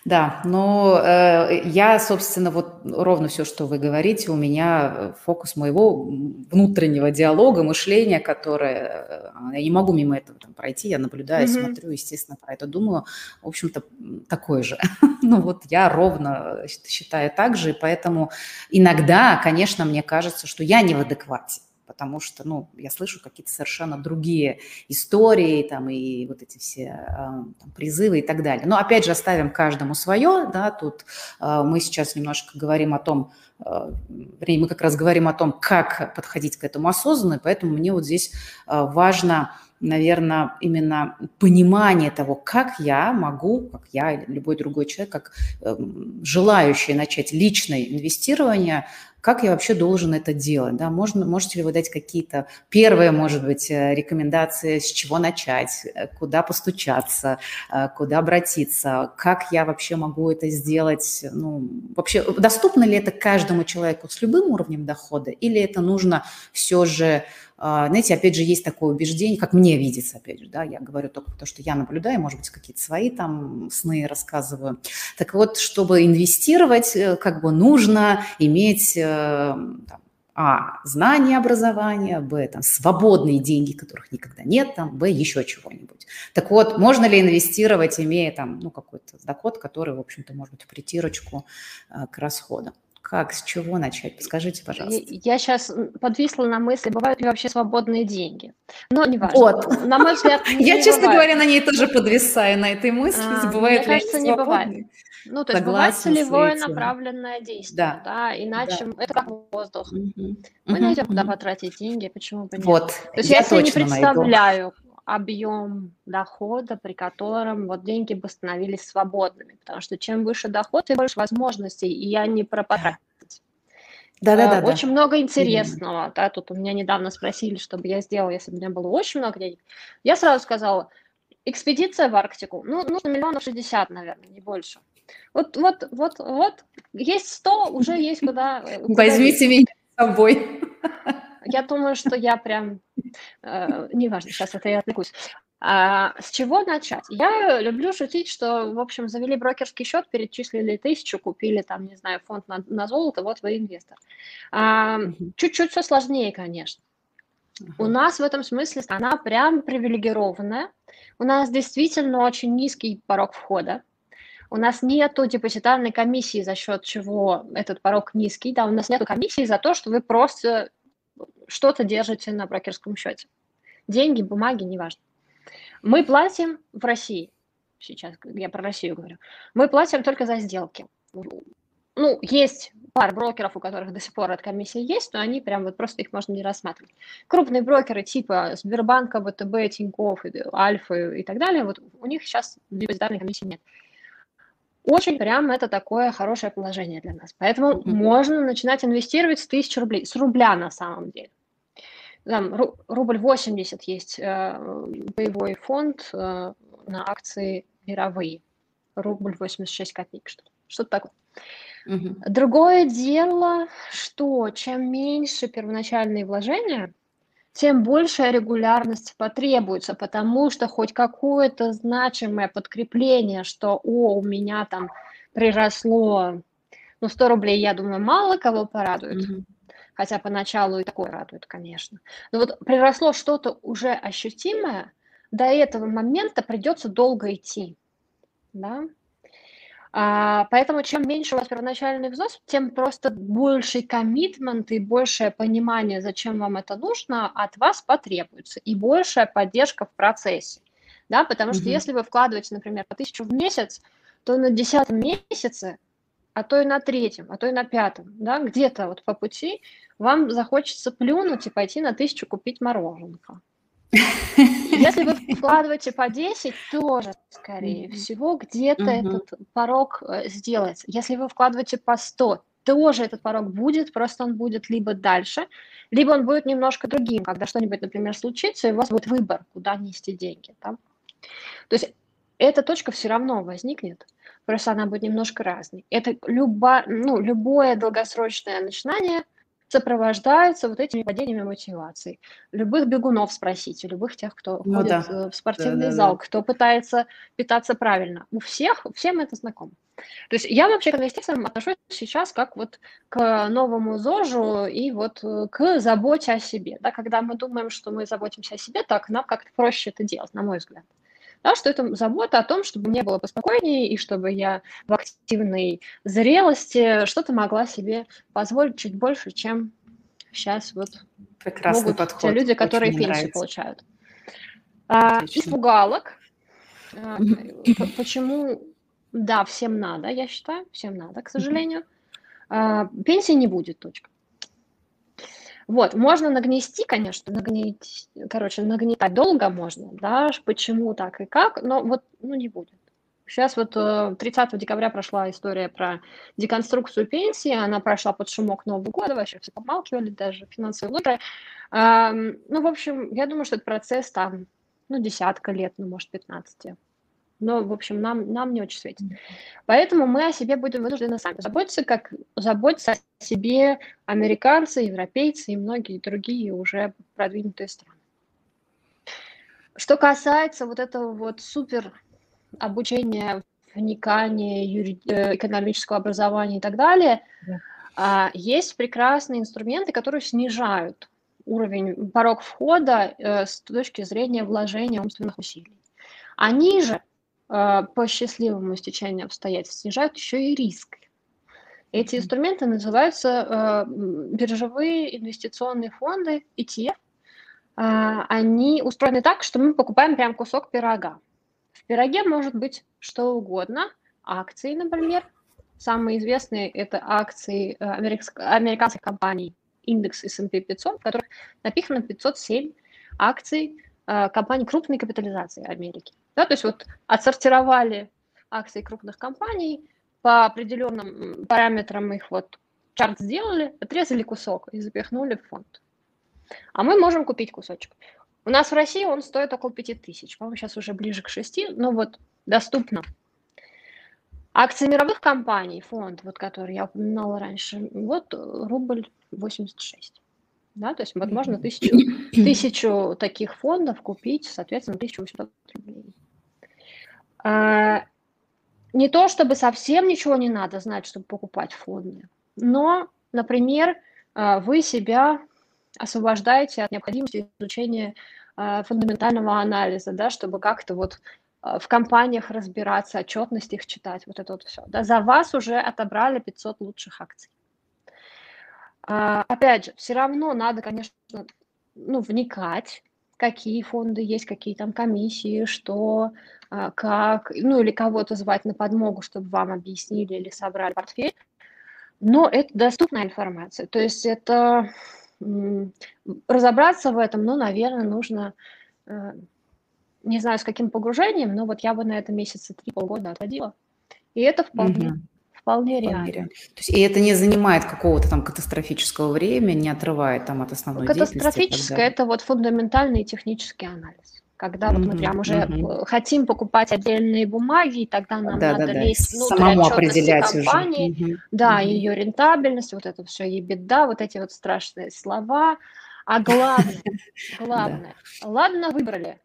Да, но э, я, собственно, вот ровно все, что вы говорите, у меня э, фокус моего внутреннего диалога, мышления, которое э, я не могу мимо этого там, пройти, я наблюдаю, mm-hmm. смотрю, естественно, про это думаю, в общем-то, такое же. ну вот я ровно считаю так же, и поэтому иногда, конечно, мне кажется, что я не в адеквате потому что, ну, я слышу какие-то совершенно другие истории, там, и вот эти все а, там, призывы и так далее. Но, опять же, оставим каждому свое, да, тут э, мы сейчас немножко говорим о том, э, мы как раз говорим о том, как подходить к этому осознанно, поэтому мне вот здесь важно наверное, именно понимание того, как я могу, как я или любой другой человек, как э, желающий начать личное инвестирование, как я вообще должен это делать? Да? Можно, можете ли вы дать какие-то первые, может быть, э, рекомендации, с чего начать, э, куда постучаться, э, куда обратиться, как я вообще могу это сделать? Ну, вообще, доступно ли это каждому человеку с любым уровнем дохода, или это нужно все же знаете, опять же, есть такое убеждение, как мне видится, опять же, да, я говорю только то, что я наблюдаю, может быть, какие-то свои там сны рассказываю. Так вот, чтобы инвестировать, как бы нужно иметь там, а, знания, образования, б, там, свободные деньги, которых никогда нет, там, б, еще чего-нибудь. Так вот, можно ли инвестировать, имея там, ну, какой-то доход, который, в общем-то, может быть в притирочку э, к расходам? Как, с чего начать? Подскажите, пожалуйста. Я сейчас подвисла на мысли, бывают ли вообще свободные деньги. Но не важно. Вот. На мой взгляд, Я, честно говоря, на ней тоже подвисаю, на этой мысли. А, бывает мне кажется, не бывает. Ну, то есть бывает целевое направленное действие, да, да иначе это как воздух. Мы найдем, куда потратить деньги, почему бы нет. Вот, то есть я, себе не представляю. Объем дохода, при котором вот деньги бы становились свободными, потому что чем выше доход, тем больше возможностей, и я не про потратить. Да, да, да. Очень да. много интересного. Да, тут у меня недавно спросили, что бы я сделала, если бы у меня было очень много денег. Я сразу сказала, экспедиция в Арктику, ну, нужно миллионов шестьдесят, наверное, не больше. Вот, вот, вот, вот, есть 100, уже есть куда... Э, куда Возьмите меня с собой. Я думаю, что я прям... Э, неважно, сейчас это я отвлекусь. А, с чего начать? Я люблю шутить, что, в общем, завели брокерский счет, перечислили тысячу, купили там, не знаю, фонд на, на золото, вот вы инвестор. А, чуть-чуть все сложнее, конечно. Uh-huh. У нас в этом смысле страна прям привилегированная. У нас действительно очень низкий порог входа. У нас нету депозитарной комиссии, за счет чего этот порог низкий. Да, у нас нету комиссии за то, что вы просто что-то держите на брокерском счете. Деньги, бумаги, неважно. Мы платим в России, сейчас я про Россию говорю, мы платим только за сделки. Ну, есть пара брокеров, у которых до сих пор эта комиссия есть, но они прям вот просто их можно не рассматривать. Крупные брокеры типа Сбербанка, ВТБ, Тинькофф, Альфа и так далее, вот у них сейчас депозитарной комиссии нет очень прям это такое хорошее положение для нас. Поэтому mm-hmm. можно начинать инвестировать с тысячи рублей, с рубля на самом деле. Там ру, рубль 80 есть э, боевой фонд э, на акции мировые. Рубль 86 копеек, что-то, что-то такое. Mm-hmm. Другое дело, что чем меньше первоначальные вложения, тем большая регулярность потребуется, потому что хоть какое-то значимое подкрепление, что «О, у меня там приросло, ну, 100 рублей, я думаю, мало кого порадует». Mm-hmm. Хотя поначалу и такое радует, конечно. Но вот приросло что-то уже ощутимое, до этого момента придется долго идти. Да? А, поэтому чем меньше у вас первоначальный взнос, тем просто больший коммитмент и большее понимание, зачем вам это нужно, от вас потребуется. И большая поддержка в процессе. Да? Потому что mm-hmm. если вы вкладываете, например, по тысячу в месяц, то на десятом месяце, а то и на третьем, а то и на пятом, да, где-то вот по пути вам захочется плюнуть и пойти на тысячу купить мороженка. Если вы вкладываете по 10, тоже, скорее всего, где-то mm-hmm. этот порог э, сделается. Если вы вкладываете по 100, тоже этот порог будет, просто он будет либо дальше, либо он будет немножко другим, когда что-нибудь, например, случится, и у вас будет выбор, куда нести деньги. Да? То есть эта точка все равно возникнет, просто она будет немножко разной. Это любо, ну, любое долгосрочное начинание – сопровождаются вот этими падениями мотивации. Любых бегунов спросите, любых тех, кто ну, ходит да. Э, в спортивный да, зал, да. кто пытается питаться правильно. У всех, всем это знакомо. То есть я вообще к инвестициям отношусь сейчас как вот к новому ЗОЖу и вот э, к заботе о себе. Да, когда мы думаем, что мы заботимся о себе, так нам как-то проще это делать, на мой взгляд да, что это забота о том, чтобы мне было поспокойнее и чтобы я в активной зрелости что-то могла себе позволить чуть больше, чем сейчас вот Прекрасный могут подход. те люди, которые Очень пенсию получают. А, испугалок. А, почему? Да, всем надо, я считаю, всем надо, к сожалению. А, пенсии не будет, точка. Вот, можно нагнести, конечно, нагнить, короче, нагнетать долго можно, да, почему так и как, но вот, ну, не будет. Сейчас вот 30 э, декабря прошла история про деконструкцию пенсии, она прошла под шумок Нового года, вообще все помалкивали, даже финансовые блогеры. Ну, в общем, я думаю, что этот процесс там, ну, десятка лет, ну, может, 15 но, в общем, нам, нам не очень светит. Поэтому мы о себе будем вынуждены сами заботиться, как заботятся о себе американцы, европейцы и многие другие уже продвинутые страны. Что касается вот этого вот супер обучения, вникания, юри... Э, экономического образования и так далее, да. есть прекрасные инструменты, которые снижают уровень, порог входа э, с точки зрения вложения умственных усилий. Они же а, по счастливому стечению обстоятельств снижают еще и риск. Эти инструменты называются э, биржевые инвестиционные фонды, ETF. Э, они устроены так, что мы покупаем прям кусок пирога. В пироге может быть что угодно, акции, например. Самые известные это акции э, американских компаний индекс S&P 500, в которых напихано 507 акций компаний крупной капитализации Америки. Да, то есть вот отсортировали акции крупных компаний, по определенным параметрам их вот чарт сделали, отрезали кусок и запихнули в фонд. А мы можем купить кусочек. У нас в России он стоит около 5000, по-моему, сейчас уже ближе к 6, но вот доступно. Акции мировых компаний, фонд, вот который я упоминала раньше, вот рубль 86. Да, то есть вот можно тысячу, тысячу таких фондов купить, соответственно, 1800 рублей. А, не то, чтобы совсем ничего не надо знать, чтобы покупать фонды, но, например, а, вы себя освобождаете от необходимости изучения а, фундаментального анализа, да, чтобы как-то вот а, в компаниях разбираться, отчетность их читать, вот это вот все. Да, за вас уже отобрали 500 лучших акций. Опять же, все равно надо, конечно, ну, вникать, какие фонды есть, какие там комиссии, что, а, как, ну или кого-то звать на подмогу, чтобы вам объяснили или собрали портфель. Но это доступная информация. То есть это разобраться в этом, ну, наверное, нужно, э, не знаю, с каким погружением, но вот я бы на это месяца три полгода отводила. И это вполне, угу. Вполне реально. Вполне реально. То есть, и это не занимает какого-то там катастрофического времени, не отрывает там от основной Катастрофическое – это вот фундаментальный технический анализ. Когда вот мы прям уже mm хотим покупать отдельные бумаги, и тогда нам да, надо да, да. лезть внутрь Самому определять компании, уже. Mm-hmm. да, mm ее рентабельность, вот это все, и беда, вот эти вот страшные слова. А главное, главное, ладно, выбрали,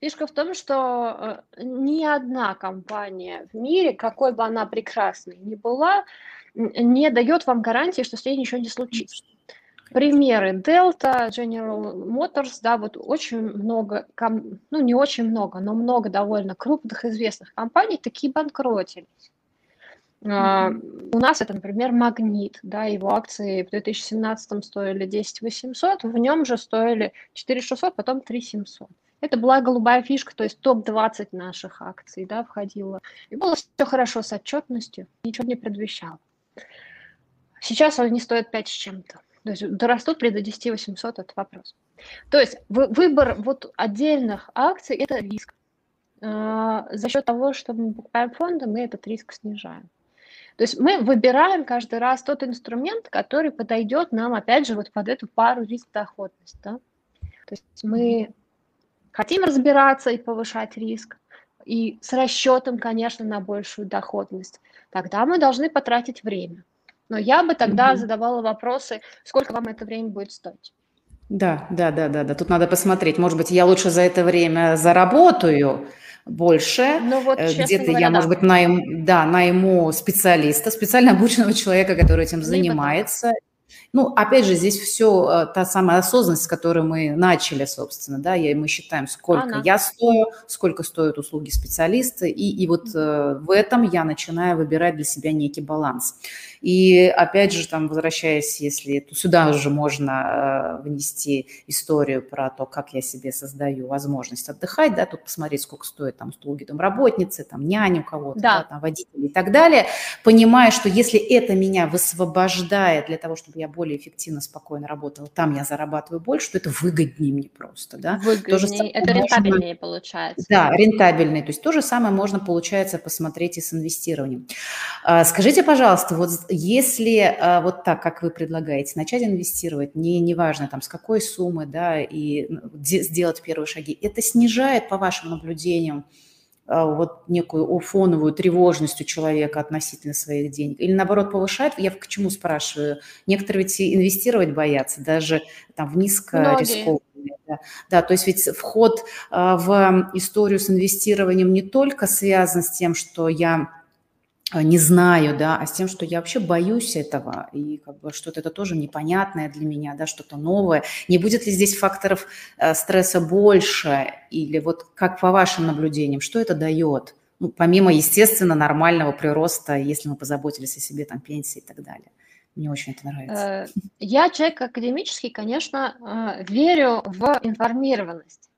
Фишка в том, что э, ни одна компания в мире, какой бы она прекрасной ни была, не дает вам гарантии, что с ней ничего не случится. Примеры Delta, General Motors, да, вот очень много, ну не очень много, но много довольно крупных известных компаний такие банкротились. Uh, у нас это, например, Магнит, да, его акции в 2017 стоили 10 800, в нем же стоили 4 600, потом 3 700. Это была голубая фишка, то есть топ-20 наших акций да, входило. И было все хорошо с отчетностью, ничего не предвещало. Сейчас они стоят 5 с чем-то. То есть дорастут при до 10 800, это вопрос. То есть выбор вот отдельных акций – это риск. А, за счет того, что мы покупаем фонды, мы этот риск снижаем. То есть мы выбираем каждый раз тот инструмент, который подойдет нам, опять же, вот под эту пару риск-доходность. Да? То есть мы хотим разбираться и повышать риск, и с расчетом, конечно, на большую доходность, тогда мы должны потратить время. Но я бы тогда mm-hmm. задавала вопросы, сколько вам это время будет стоить. Да, да, да, да, да. Тут надо посмотреть. Может быть, я лучше за это время заработаю больше. Ну, вот, э, Где-то говоря, я, да. может быть, найм, да, найму специалиста, специально обученного человека, который этим занимается. Ну, опять же, здесь все э, та самая осознанность, с которой мы начали, собственно, да, и мы считаем, сколько Она. я стою, сколько стоят услуги специалиста, и, и вот э, в этом я начинаю выбирать для себя некий баланс. И опять же, там, возвращаясь, если то сюда уже можно э, внести историю про то, как я себе создаю возможность отдыхать, да, тут посмотреть, сколько стоит там услуги домработницы, там няни у кого-то, да. Да, там водители и так далее, понимая, что если это меня высвобождает для того, чтобы я более эффективно, спокойно работала, там я зарабатываю больше, то это выгоднее мне просто, да. Выгоднее, самое это рентабельнее можно, получается. Да, рентабельнее, то есть то же самое можно, получается, посмотреть и с инвестированием. А, скажите, пожалуйста, вот если а, вот так, как вы предлагаете, начать инвестировать, не неважно там с какой суммы, да, и ну, сделать первые шаги, это снижает, по вашим наблюдениям, а, вот некую фоновую тревожность у человека относительно своих денег? Или наоборот повышает? Я к чему спрашиваю? Некоторые ведь инвестировать боятся, даже там в низкорискованные. Да. да, то есть ведь вход а, в историю с инвестированием не только связан с тем, что я не знаю, да, а с тем, что я вообще боюсь этого, и как бы что-то это тоже непонятное для меня, да, что-то новое. Не будет ли здесь факторов э, стресса больше, или вот как по вашим наблюдениям, что это дает ну, помимо, естественно, нормального прироста, если мы позаботились о себе, там, пенсии и так далее. Мне очень это нравится. Э, я человек академический, конечно, э, верю в информированность.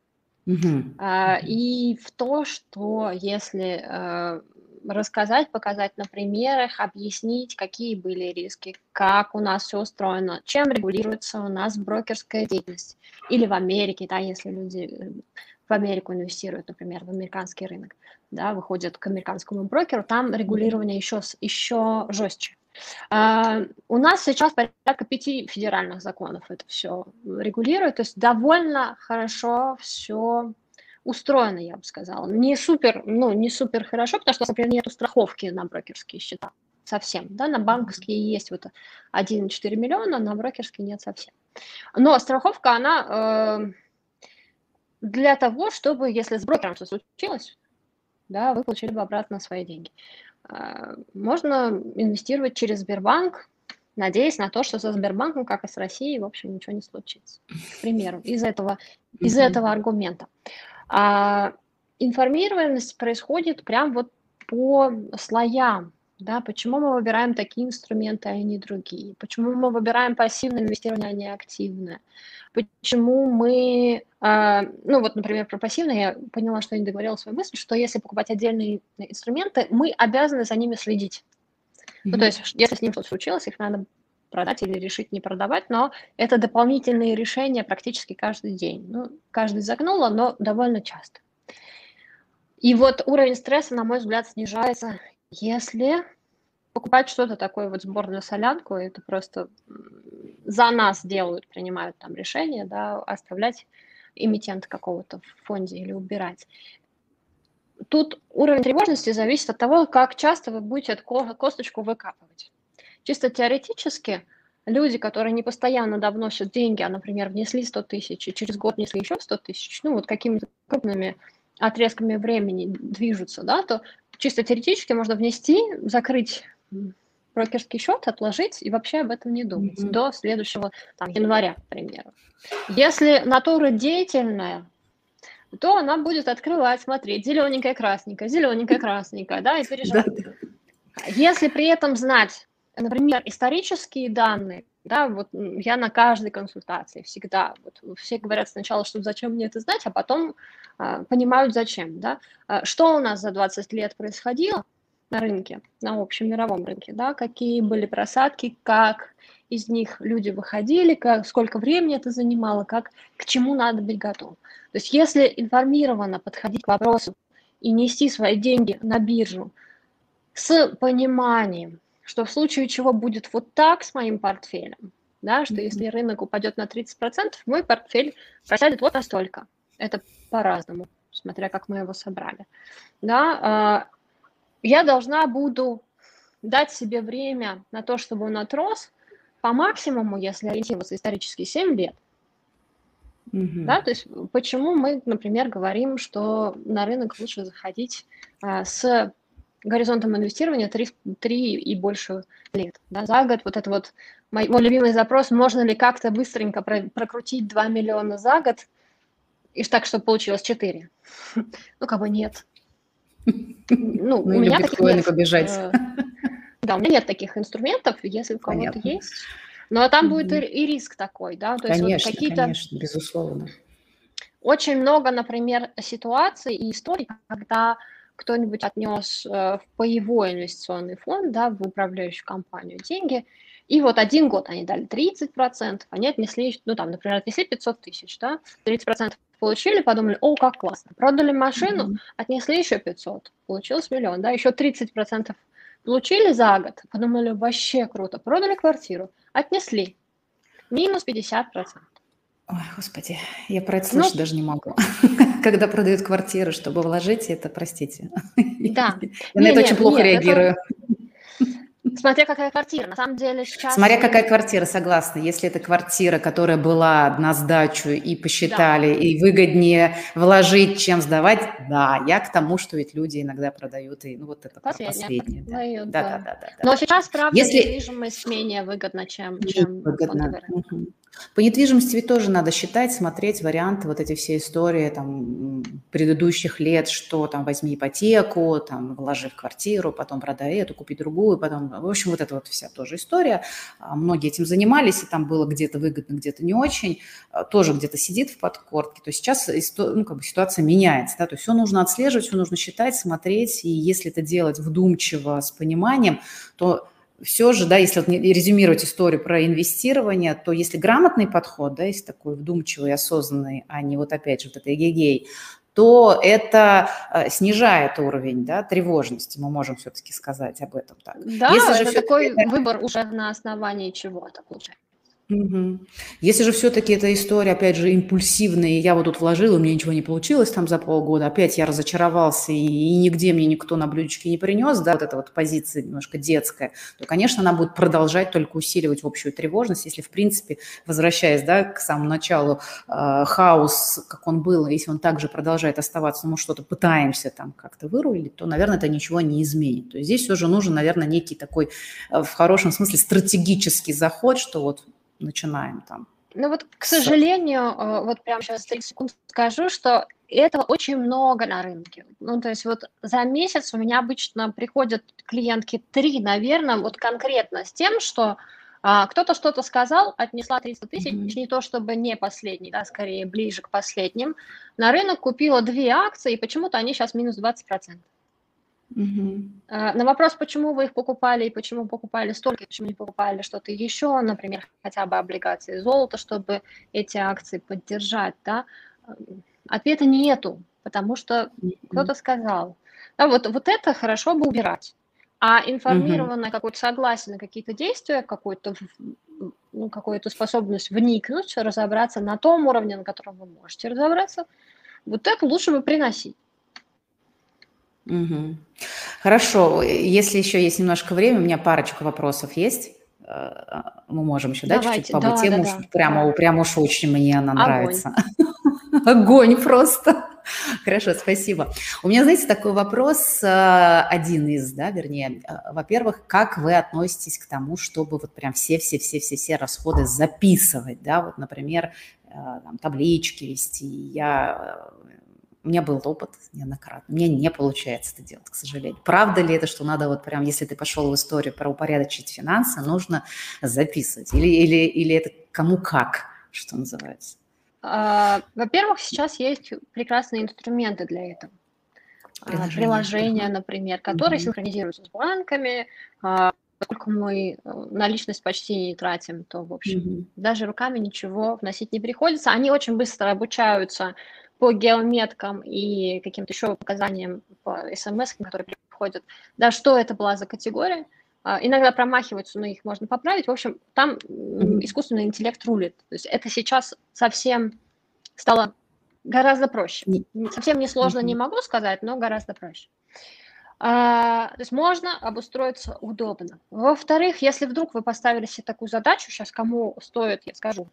Угу. И в то, что если э, рассказать, показать на примерах, объяснить, какие были риски, как у нас все устроено, чем регулируется у нас брокерская деятельность. Или в Америке, да, если люди в Америку инвестируют, например, в американский рынок, да, выходят к американскому брокеру, там регулирование еще, еще жестче. Uh, у нас сейчас порядка пяти федеральных законов это все регулирует, то есть довольно хорошо все устроено, я бы сказала. Не супер, ну, не супер хорошо, потому что, например, нет страховки на брокерские счета совсем, да, на банковские есть вот 1,4 миллиона, на брокерские нет совсем. Но страховка, она э, для того, чтобы, если с брокером что случилось, да, вы получили бы обратно свои деньги. Э, можно инвестировать через Сбербанк, надеясь на то, что со Сбербанком, как и с Россией, в общем, ничего не случится. К примеру, из этого, из этого аргумента. А информированность происходит прям вот по слоям. Да, почему мы выбираем такие инструменты, а не другие? Почему мы выбираем пассивное инвестирование, а не активное? Почему мы, э, ну вот, например, про пассивное я поняла, что я не договорила свою мысль, что если покупать отдельные инструменты, мы обязаны за ними следить. Mm-hmm. Ну, то есть, если с ним что-то случилось, их надо продать или решить не продавать, но это дополнительные решения практически каждый день. Ну, каждый загнуло, но довольно часто. И вот уровень стресса, на мой взгляд, снижается, если покупать что-то такое вот сбор на солянку, это просто за нас делают, принимают там решение, да, оставлять эмитента какого-то в фонде или убирать. Тут уровень тревожности зависит от того, как часто вы будете эту косточку выкапывать. Чисто теоретически люди, которые не постоянно да, вносят деньги, а, например, внесли 100 тысяч, и через год внесли еще 100 тысяч, ну, вот какими-то крупными отрезками времени движутся, да, то чисто теоретически можно внести, закрыть брокерский счет, отложить и вообще об этом не думать mm-hmm. до следующего там, января, к примеру. Если натура деятельная, то она будет открывать, смотреть, зелененькая, красненькая, зелененькая, красненькая, да, и переживать. Если при этом знать, например, исторические данные, да, вот я на каждой консультации всегда, вот все говорят сначала, что зачем мне это знать, а потом а, понимают зачем, да. А, что у нас за 20 лет происходило, на рынке, на общем мировом рынке, да, какие были просадки, как из них люди выходили, как, сколько времени это занимало, как, к чему надо быть готовым. То есть если информированно подходить к вопросу и нести свои деньги на биржу с пониманием, что в случае чего будет вот так с моим портфелем, да, что если рынок упадет на 30%, мой портфель просядет вот настолько. Это по-разному, смотря как мы его собрали. Да, а, я должна буду дать себе время на то, чтобы он отрос, по максимуму, если ориентироваться исторически, 7 лет. Mm-hmm. Да, то есть почему мы, например, говорим, что на рынок лучше заходить а, с горизонтом инвестирования 3, 3 и больше лет. Да, за год вот это вот мой, мой любимый запрос, можно ли как-то быстренько про, прокрутить 2 миллиона за год, и так, чтобы получилось 4. Ну, как бы нет. Ну, ну у меня таких нет. побежать. Э, да, у меня нет таких инструментов, если у кого-то есть. Но там будет и, риск такой, да, то конечно, есть вот какие-то... Конечно, безусловно. Очень много, например, ситуаций и историй, когда кто-нибудь отнес э, в паевой инвестиционный фонд, да, в управляющую компанию деньги, и вот один год они дали 30%, они отнесли, ну там, например, отнесли 500 тысяч, да, 30% получили, подумали, о, как классно. Продали машину, отнесли еще 500, получилось миллион, да, еще 30% получили за год, подумали, вообще круто. Продали квартиру, отнесли, минус 50%. Ой, господи, я про это ну слышать ну, даже не могу. Когда продают квартиру, чтобы вложить это, простите. Да. Я на это очень плохо реагирую. Смотря какая квартира. На самом деле сейчас... Смотря какая квартира, согласна. Если это квартира, которая была на сдачу и посчитали, да. и выгоднее вложить, чем сдавать, да, я к тому, что ведь люди иногда продают и ну вот это последнее. последнее да. Дают, да. Да, да, да, да. Но сейчас, правда, Если... недвижимость менее выгодна, чем, чем выгодно. Угу. По недвижимости ведь тоже надо считать, смотреть варианты, вот эти все истории там, предыдущих лет, что там возьми ипотеку, там, вложи в квартиру, потом продай эту, купи другую, потом, в общем, вот эта вот вся тоже история. А многие этим занимались, и там было где-то выгодно, где-то не очень, а, тоже где-то сидит в подкорке. То есть сейчас ну, как бы ситуация меняется, да, то есть все нужно отслеживать, все нужно считать, смотреть, и если это делать вдумчиво, с пониманием, то все же, да, если вот резюмировать историю про инвестирование, то если грамотный подход, да, если такой вдумчивый, осознанный, а не вот опять же вот это эгегей, то это э, снижает уровень да, тревожности, мы можем все-таки сказать об этом так. Да, Если это же такой выбор уже на основании чего-то получается. Если же все-таки эта история, опять же, импульсивная, и я вот тут вложила, у меня ничего не получилось там за полгода, опять я разочаровался, и, и нигде мне никто на блюдечке не принес, да, вот эта вот позиция немножко детская, то, конечно, она будет продолжать только усиливать общую тревожность, если, в принципе, возвращаясь, да, к самому началу, э, хаос, как он был, если он также продолжает оставаться, ну, мы что-то пытаемся там как-то вырулить, то, наверное, это ничего не изменит. То есть здесь уже нужен, наверное, некий такой, э, в хорошем смысле, стратегический заход, что вот начинаем там. Ну вот, к сожалению, э, вот прямо сейчас 30 секунд скажу, что этого очень много на рынке. Ну, то есть вот за месяц у меня обычно приходят клиентки три, наверное, вот конкретно с тем, что а, кто-то что-то сказал, отнесла 300 тысяч, mm-hmm. не то чтобы не последний, да, скорее ближе к последним. На рынок купила две акции, и почему-то они сейчас минус 20%. Угу. На вопрос, почему вы их покупали и почему покупали столько, почему не покупали что-то еще, например, хотя бы облигации золота, чтобы эти акции поддержать, да, ответа нету, потому что угу. кто-то сказал. Да, вот, вот это хорошо бы убирать. А информированное угу. какое-то согласие на какие-то действия, какую-то ну, какую-то способность вникнуть, разобраться на том уровне, на котором вы можете разобраться, вот это лучше бы приносить. Угу. Хорошо, если еще есть немножко времени, у меня парочка вопросов есть. Э, мы можем еще, да, чуть-чуть побыть. Да, Тему да, да. Прямо, прямо уж очень мне она Огонь. нравится. Огонь просто. Хорошо, спасибо. У меня, знаете, такой вопрос, э, один из, да, вернее, э, во-первых, как вы относитесь к тому, чтобы вот прям все-все-все-все-все расходы записывать, да, вот, например, там, таблички вести. Я у меня был опыт неоднократно. Мне не получается это делать, к сожалению. Правда ли это, что надо вот прям, если ты пошел в историю про упорядочить финансы, нужно записывать? Или, или, или это кому как, что называется? А, во-первых, сейчас есть прекрасные инструменты для этого. А, приложения, Приложения например, которые mm-hmm. синхронизируются с банками. А, поскольку мы э, наличность почти не тратим, то, в общем, mm-hmm. даже руками ничего вносить не приходится. Они очень быстро обучаются по геометкам и каким-то еще показаниям по смс, которые приходят, да, что это была за категория. А, иногда промахиваются, но их можно поправить. В общем, там искусственный интеллект рулит. То есть это сейчас совсем стало гораздо проще. Совсем несложно не могу сказать, но гораздо проще. А, то есть можно обустроиться удобно. Во-вторых, если вдруг вы поставили себе такую задачу, сейчас кому стоит, я скажу,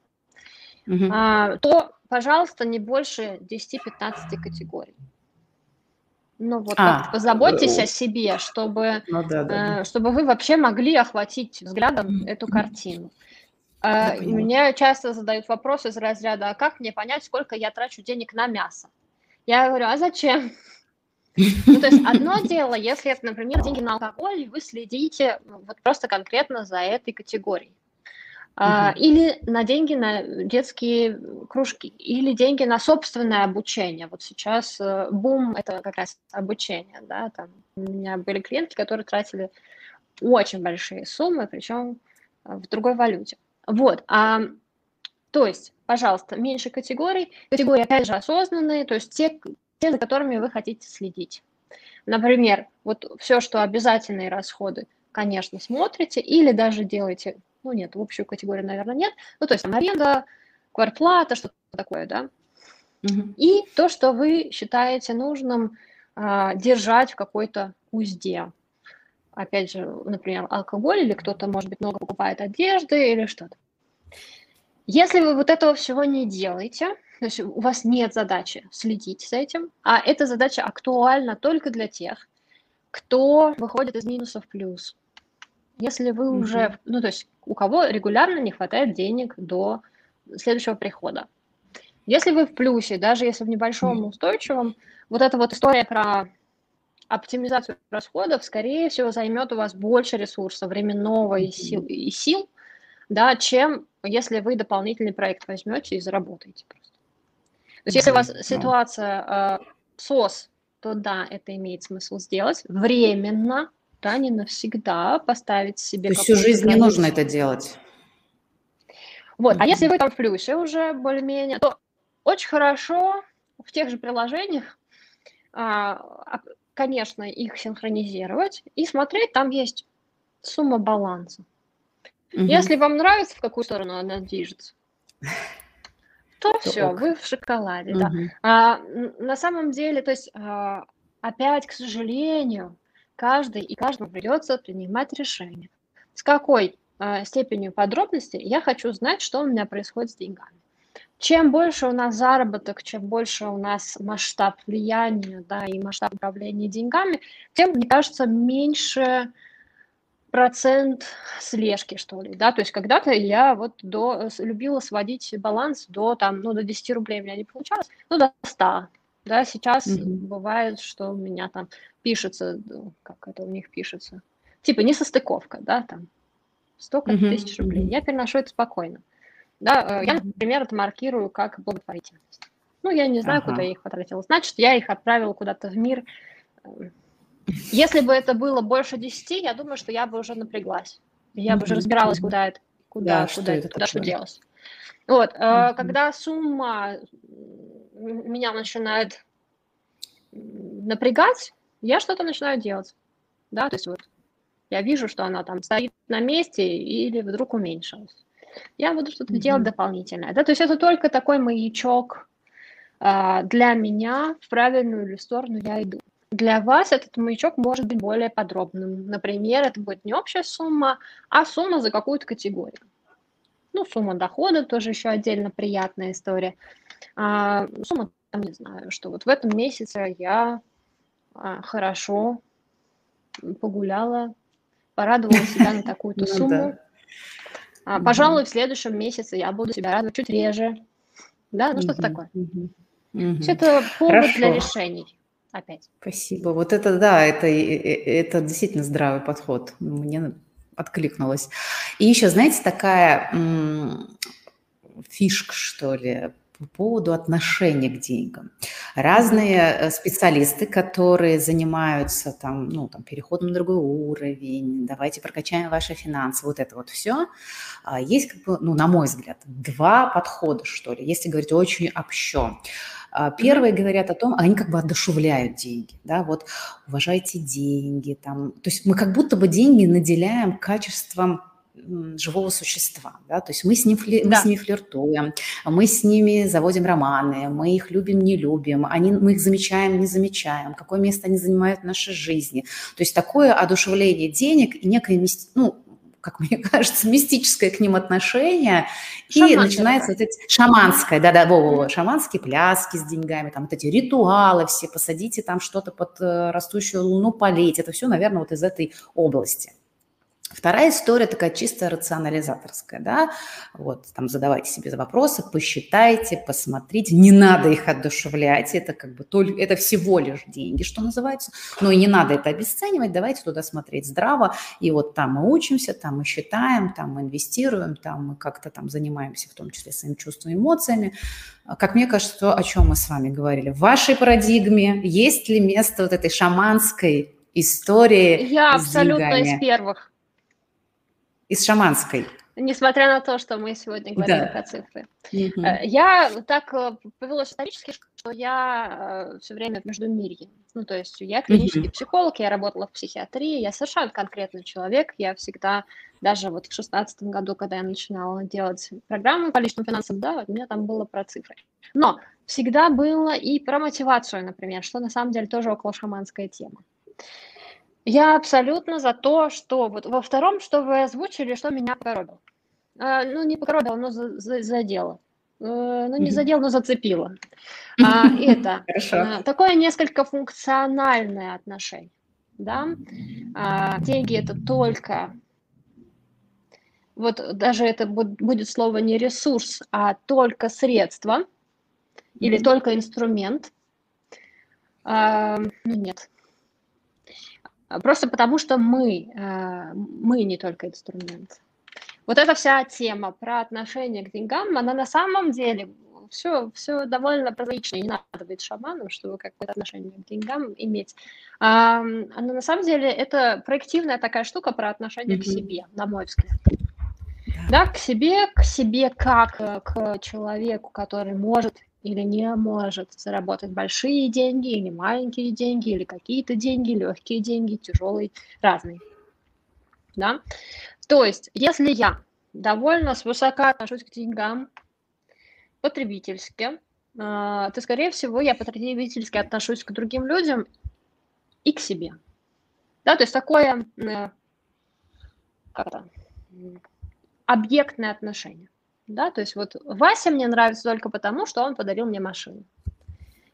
угу. а, то, пожалуйста, не больше 10-15 категорий. Ну вот а, позаботьтесь о себе, чтобы, ну, да, да, э, чтобы вы вообще могли охватить взглядом эту картину. Э, мне часто задают вопрос из разряда, а как мне понять, сколько я трачу денег на мясо? Я говорю, а зачем? Ну, то есть одно дело, если это, например, деньги на алкоголь, вы следите вот просто конкретно за этой категорией. Uh-huh. Или на деньги на детские кружки, или деньги на собственное обучение. Вот сейчас э, бум – это как раз обучение. Да? Там у меня были клиенты, которые тратили очень большие суммы, причем э, в другой валюте. Вот. А, то есть, пожалуйста, меньше категорий. Категории, опять же, осознанные, то есть те, те, за которыми вы хотите следить. Например, вот все, что обязательные расходы, конечно, смотрите, или даже делаете ну нет, в общую категорию, наверное, нет. Ну, то есть там аренда, квартплата, что-то такое, да. Угу. И то, что вы считаете нужным а, держать в какой-то узде. Опять же, например, алкоголь, или кто-то, может быть, много покупает одежды или что-то. Если вы вот этого всего не делаете, то есть у вас нет задачи следить за этим, а эта задача актуальна только для тех, кто выходит из минуса в плюс. Если вы mm-hmm. уже, ну то есть у кого регулярно не хватает денег до следующего прихода. Если вы в плюсе, даже если в небольшом устойчивом, вот эта вот история про оптимизацию расходов, скорее всего, займет у вас больше ресурса временного и сил, и сил да, чем если вы дополнительный проект возьмете и заработаете просто. То есть если у вас ситуация э, СОС, то да, это имеет смысл сделать временно, да, не навсегда поставить себе... То всю жизнь не нужно это делать. Вот, mm-hmm. а если вы там в плюсе уже более-менее, то очень хорошо в тех же приложениях, а, конечно, их синхронизировать и смотреть, там есть сумма баланса. Угу. Если вам нравится, в какую сторону она движется, то все, вы в шоколаде, угу. да. А, на самом деле, то есть, а, опять, к сожалению, каждый и каждому придется принимать решение. С какой а, степенью подробности я хочу знать, что у меня происходит с деньгами. Чем больше у нас заработок, чем больше у нас масштаб влияния, да, и масштаб управления деньгами, тем, мне кажется, меньше процент слежки, что ли, да, то есть когда-то я вот до, любила сводить баланс до, там, ну, до 10 рублей у меня не получалось, ну, до 100, да, сейчас mm-hmm. бывает, что у меня там пишется, ну, как это у них пишется, типа несостыковка, да, там, столько mm-hmm. тысяч рублей, я переношу это спокойно, да, mm-hmm. я, например, это маркирую как благотворительность, ну, я не знаю, ага. куда я их потратила, значит, я их отправила куда-то в мир, если бы это было больше 10, я думаю, что я бы уже напряглась. Я бы уже разбиралась, куда это, куда, да, куда, что, это, куда что делать. Вот, mm-hmm. когда сумма меня начинает напрягать, я что-то начинаю делать. Да, то есть вот я вижу, что она там стоит на месте или вдруг уменьшилась. Я буду что-то mm-hmm. делать дополнительное. Да, то есть это только такой маячок а, для меня, в правильную ли сторону я иду. Для вас этот маячок может быть более подробным. Например, это будет не общая сумма, а сумма за какую-то категорию. Ну, сумма дохода тоже еще отдельно приятная история. А, сумма, там, не знаю, что вот в этом месяце я а, хорошо погуляла, порадовала себя на такую-то ну сумму. А, пожалуй, в следующем месяце я буду себя радовать чуть реже. Да, ну что-то такое. Все это повод для решений опять. Спасибо. Вот это, да, это, это действительно здравый подход. Мне откликнулось. И еще, знаете, такая м- фишка, что ли, по поводу отношения к деньгам. Разные э, специалисты, которые занимаются там, ну, там, переходом на другой уровень, давайте прокачаем ваши финансы, вот это вот все, а, есть, как бы, ну, на мой взгляд, два подхода, что ли, если говорить очень общо. А, первые говорят о том, они как бы одушевляют деньги, да, вот уважайте деньги, там, то есть мы как будто бы деньги наделяем качеством живого существа, да, то есть мы с, ним фли, да. мы с ними флиртуем, мы с ними заводим романы, мы их любим, не любим, они, мы их замечаем, не замечаем, какое место они занимают в нашей жизни. То есть такое одушевление денег и некое, ну, как мне кажется, мистическое к ним отношение, Шаманское, и начинается вот эти шаманское, да-да, во-во, шаманские пляски с деньгами, там вот эти ритуалы все, посадите там что-то под э, растущую луну, полейте, это все, наверное, вот из этой области. Вторая история такая чисто рационализаторская, да, вот, там задавайте себе вопросы, посчитайте, посмотрите, не надо их одушевлять, это как бы только, это всего лишь деньги, что называется, но и не надо это обесценивать, давайте туда смотреть здраво, и вот там мы учимся, там мы считаем, там мы инвестируем, там мы как-то там занимаемся в том числе своими чувствами, эмоциями, как мне кажется, то, о чем мы с вами говорили, в вашей парадигме есть ли место вот этой шаманской истории Я абсолютно деньгами? из первых из шаманской. Несмотря на то, что мы сегодня говорили да. про цифры. Угу. Я так э, повелось исторически, что я э, все время в междумирье. Ну, то есть я клинический угу. психолог, я работала в психиатрии, я совершенно конкретный человек, я всегда, даже вот в шестнадцатом году, когда я начинала делать программу по личным финансам, да, у меня там было про цифры. Но всегда было и про мотивацию, например, что на самом деле тоже около шаманская тема. Я абсолютно за то, что вот во втором, что вы озвучили, что меня покоробило. А, ну, не покоробило, но за, за, задело. А, ну, не задел, но зацепило. А, это а, такое несколько функциональное отношение. Да? А, деньги это только вот даже это будет слово не ресурс, а только средство или только инструмент, а, ну нет. Просто потому что мы, а, мы не только инструмент. Вот эта вся тема про отношение к деньгам, она на самом деле все, все довольно прозаично. Не надо быть шаманом, чтобы какое-то отношение к деньгам иметь. А, она на самом деле это проективная такая штука про отношение mm-hmm. к себе, на мой взгляд. Да, к себе, к себе как э, к человеку, который может или не может заработать большие деньги или маленькие деньги, или какие-то деньги, легкие деньги, тяжелые, разные. Да? То есть, если я довольно свысока отношусь к деньгам, потребительски, а, то, скорее всего, я потребительски отношусь к другим людям и к себе. Да, то есть такое э, как это, объектное отношение. Да, то есть вот Вася мне нравится только потому, что он подарил мне машину.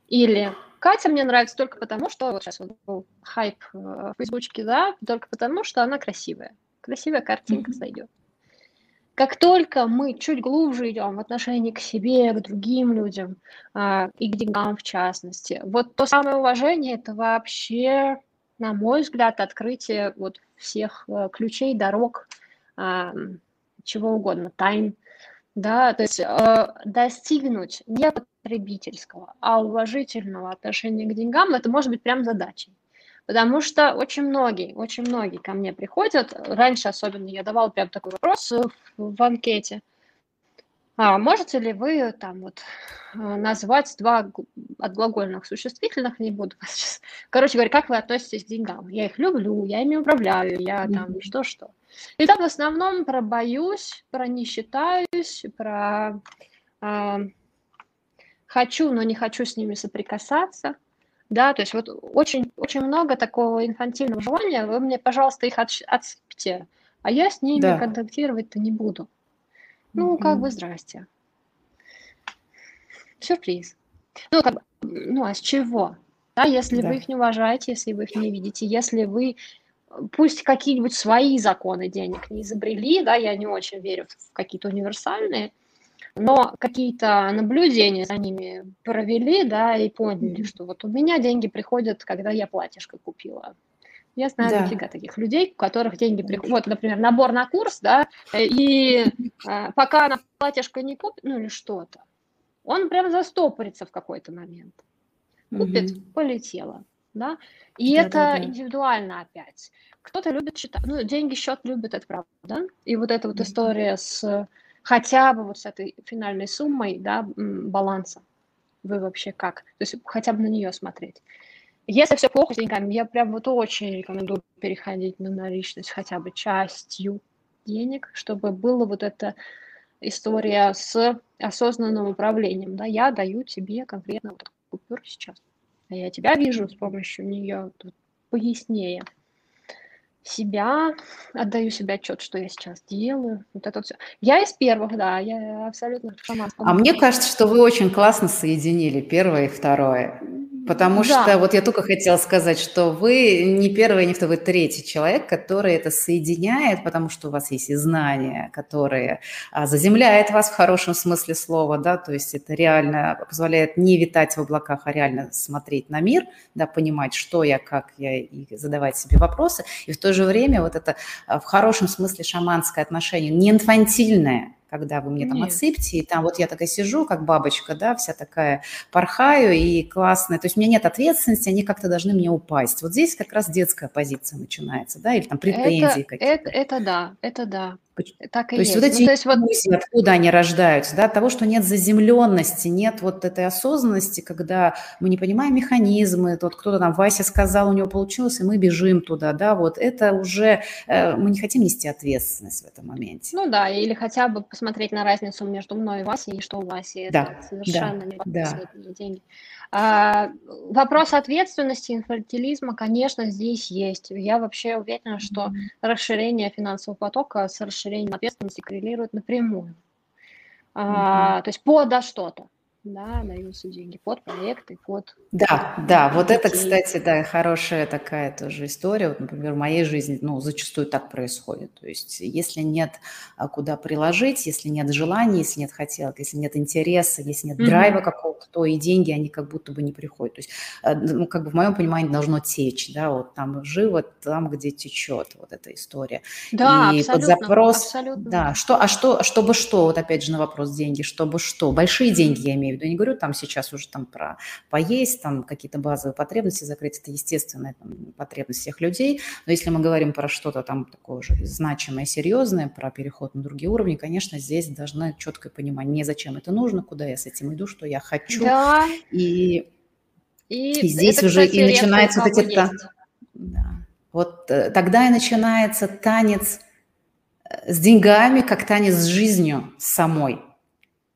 Или Катя мне нравится только потому, что вот сейчас вот был хайп э, в Фейсбучке, да, только потому, что она красивая. Красивая картинка mm-hmm. сойдет. Как только мы чуть глубже идем в отношении к себе, к другим людям а, и к деньгам в частности, вот то самое уважение это вообще, на мой взгляд, открытие вот всех а, ключей, дорог, чего угодно, тайн, да, то есть э, достигнуть не потребительского, а уважительного отношения к деньгам, это может быть прям задачей. Потому что очень многие, очень многие ко мне приходят. Раньше особенно я давала прям такой вопрос в, в анкете. А можете ли вы там вот э, назвать два от глагольных существительных, не буду сейчас. Короче говоря, как вы относитесь к деньгам? Я их люблю, я ими управляю, я там что-что. И там в основном про боюсь, про не считаюсь, про э, хочу, но не хочу с ними соприкасаться. Да, то есть вот очень, очень много такого инфантильного желания, вы мне, пожалуйста, их отсыпьте, а я с ними да. контактировать-то не буду. Ну, как бы здрасте. Сюрприз. Ну, как бы, ну, а с чего? Да, если да. вы их не уважаете, если вы их не видите, если вы пусть какие-нибудь свои законы денег не изобрели, да, я не очень верю в какие-то универсальные, но какие-то наблюдения за ними провели, да, и поняли, что вот у меня деньги приходят, когда я платьишко купила. Я знаю да. дофига таких людей, у которых деньги приходят. Вот, например, набор на курс, да, и э, пока она платьишко не купит, ну или что-то, он прям застопорится в какой-то момент. Купит, угу. полетела, да. И да, это да, да. индивидуально опять. Кто-то любит считать, ну, деньги счет любит, это правда. И вот эта вот история с хотя бы вот с этой финальной суммой, да, баланса. Вы вообще как? То есть хотя бы на нее смотреть. Если все плохо с деньгами, я прям вот очень рекомендую переходить на наличность хотя бы частью денег, чтобы была вот эта история с осознанным управлением. Да, я даю тебе конкретно вот купюру сейчас, а я тебя вижу с помощью нее тут пояснее себя, отдаю себе отчет, что я сейчас делаю. Вот это все. Я из первых, да, я абсолютно сама. А мне кажется, что вы очень классно соединили первое и второе. Потому да. что вот я только хотела сказать, что вы не первый, не второй, вы третий человек, который это соединяет, потому что у вас есть и знания, которые а, заземляют вас в хорошем смысле слова, да, то есть это реально позволяет не витать в облаках, а реально смотреть на мир, да, понимать, что я, как я, и задавать себе вопросы. И в то же время вот это а, в хорошем смысле шаманское отношение, не инфантильное, когда вы мне там Нет. отсыпьте, и там вот я такая сижу, как бабочка, да, вся такая порхаю и классная. То есть у меня нет ответственности, они как-то должны мне упасть. Вот здесь как раз детская позиция начинается, да, или там претензии какие-то. Это, это да, это да. Так и то есть, есть вот эти ну, то есть вот... откуда они рождаются, да, от того, что нет заземленности, нет вот этой осознанности, когда мы не понимаем механизмы, тот кто-то там, Вася сказал, у него получилось, и мы бежим туда, да, вот это уже, э, мы не хотим нести ответственность в этом моменте. Ну да, или хотя бы посмотреть на разницу между мной и Васей, и что у Васи, да, это совершенно да, не да. деньги. А, вопрос ответственности, инфантилизма, конечно, здесь есть. Я вообще уверена, что расширение финансового потока с расширением ответственности коррелирует напрямую. А, то есть подо что-то. Да, даются деньги под проекты, под... Да, да, вот это, кстати, да, хорошая такая тоже история. Вот, например, в моей жизни, ну, зачастую так происходит. То есть если нет а, куда приложить, если нет желания, если нет хотелок, если нет интереса, если нет mm-hmm. драйва какого-то, то и деньги, они как будто бы не приходят. То есть, э, ну, как бы в моем понимании должно течь, да, вот там живо, там, где течет вот эта история. Да, и абсолютно, под запрос, абсолютно. да, что, а что, чтобы что, вот опять же на вопрос деньги, чтобы что, большие деньги я имею в виду, я не говорю там сейчас уже там про поесть, там какие-то базовые потребности закрыть, это естественная там, потребность всех людей, но если мы говорим про что-то там такое же значимое, серьезное, про переход на другие уровни, конечно, здесь должна четкое понимание, мне зачем это нужно, куда я с этим иду, что я хочу, да. и, и, и здесь это, уже кстати, и начинается вот эти... Да. Вот э, тогда и начинается танец э, с деньгами, как танец с жизнью самой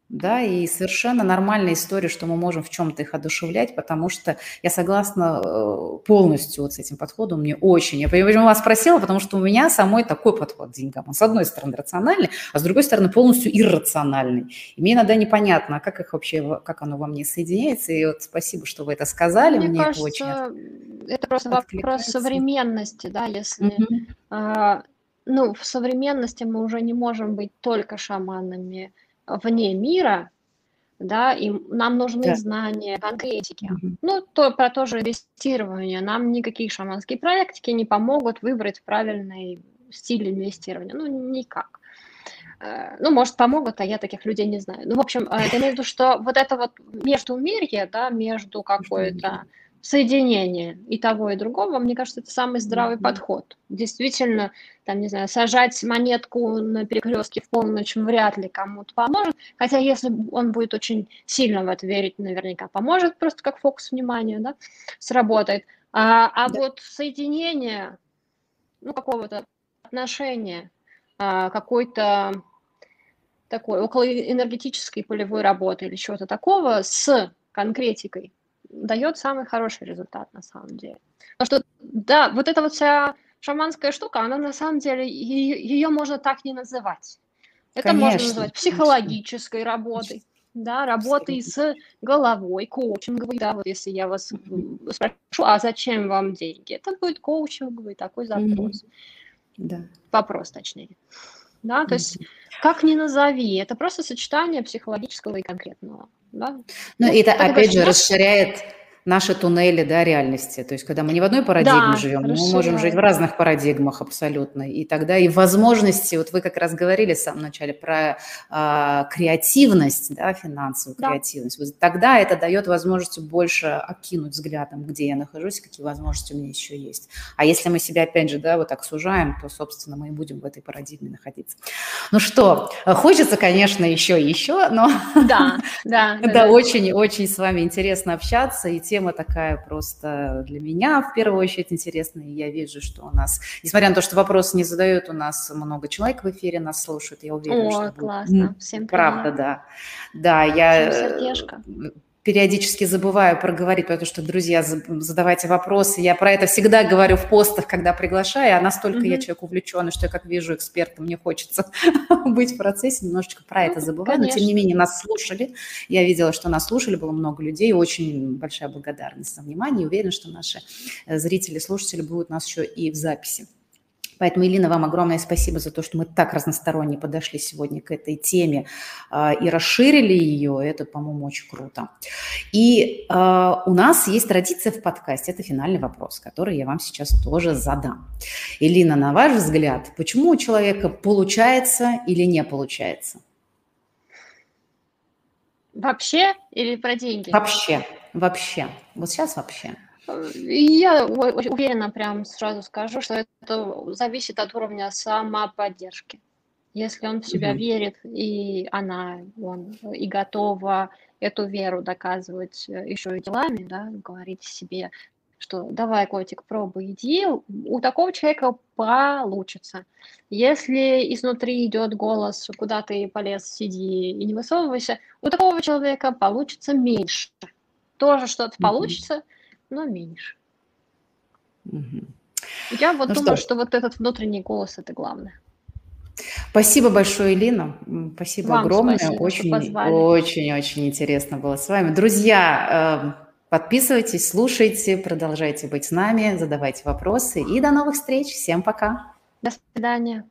да, и совершенно нормальная история, что мы можем в чем-то их одушевлять, потому что я согласна э, полностью вот с этим подходом, мне очень. Я почему вас спросила, потому что у меня самой такой подход к деньгам. Он, с одной стороны, рациональный, а с другой стороны, полностью иррациональный. И мне иногда непонятно, а как их вообще, как оно во мне соединяется, и вот спасибо, что вы это сказали, мне, мне кажется, это очень это просто вопрос современности, да, если... Mm-hmm. А, ну, в современности мы уже не можем быть только шаманами, вне мира, да, и нам нужны да. знания конкретики. Угу. Ну, то, про то же инвестирование. Нам никакие шаманские практики не помогут выбрать правильный стиль инвестирования. Ну, никак. Э, ну, может, помогут, а я таких людей не знаю. Ну, в общем, э, я имею в виду, что вот это вот между мирье, да, между какой-то соединение и того, и другого, мне кажется, это самый здравый mm-hmm. подход. Действительно, там, не знаю, сажать монетку на перекрестке в полночь вряд ли кому-то поможет, хотя если он будет очень сильно в это верить, наверняка поможет, просто как фокус внимания, да, сработает. А, а да. вот соединение, ну, какого-то отношения, а, какой-то такой около энергетической полевой работы или чего-то такого с конкретикой, дает самый хороший результат на самом деле. Потому что, да, вот эта вот вся шаманская штука, она на самом деле, ее, ее можно так не называть. Это конечно, можно назвать психологической конечно. работой, да, работой с головой, коучинговой, да, вот если я вас спрошу, а зачем вам деньги? Это будет коучинговый такой запрос. Mm-hmm. Да. Вопрос, точнее. Да, то mm-hmm. есть как ни назови, это просто сочетание психологического и конкретного. Да? Ну, ну это, опять же, расширяет наши туннели да, реальности. То есть, когда мы не в одной парадигме да, живем, мы можем жить в разных парадигмах абсолютно. И тогда и возможности, вот вы как раз говорили в самом начале про э, креативность, да, финансовую да. креативность. Вот тогда это дает возможность больше окинуть взглядом, где я нахожусь, какие возможности у меня еще есть. А если мы себя, опять же, да, вот так сужаем, то, собственно, мы и будем в этой парадигме находиться. Ну что, хочется, конечно, еще и еще, но да, да, да, очень-очень с вами интересно общаться, и тема такая просто для меня в первую очередь интересная. И я вижу, что у нас, несмотря на то, что вопросы не задают, у нас много человек в эфире нас слушают. Я уверена, О, что классно. Будет... Всем привет. Правда, да. Да, я... Всем сердечко периодически забываю проговорить, потому что, друзья, задавайте вопросы. Я про это всегда говорю в постах, когда приглашаю, а настолько mm-hmm. я человек увлеченный, что я как вижу эксперта, мне хочется быть в процессе, немножечко про это забываю. Конечно. Но, тем не менее, нас слушали. Я видела, что нас слушали, было много людей. Очень большая благодарность за внимание. И уверена, что наши э, зрители, слушатели будут нас еще и в записи. Поэтому, Елена, вам огромное спасибо за то, что мы так разносторонне подошли сегодня к этой теме э, и расширили ее. Это, по-моему, очень круто. И э, у нас есть традиция в подкасте. Это финальный вопрос, который я вам сейчас тоже задам. Елена, на ваш взгляд, почему у человека получается или не получается? Вообще или про деньги? Вообще, вообще. Вот сейчас вообще. Я уверена, прям сразу скажу, что это зависит от уровня самоподдержки. Если он в себя mm-hmm. верит, и она, он и готова эту веру доказывать э, еще и делами, да, говорить себе, что давай, котик, пробуй, иди, у такого человека получится. Если изнутри идет голос, куда ты полез, сиди и не высовывайся, у такого человека получится меньше. Тоже что-то mm-hmm. получится, но меньше. Угу. Я вот ну думаю, что... что вот этот внутренний голос это главное. Спасибо большое, Лина. Спасибо Вам огромное. Спасибо, очень, очень, очень интересно было с вами. Друзья, э, подписывайтесь, слушайте, продолжайте быть с нами, задавайте вопросы. И до новых встреч. Всем пока. До свидания.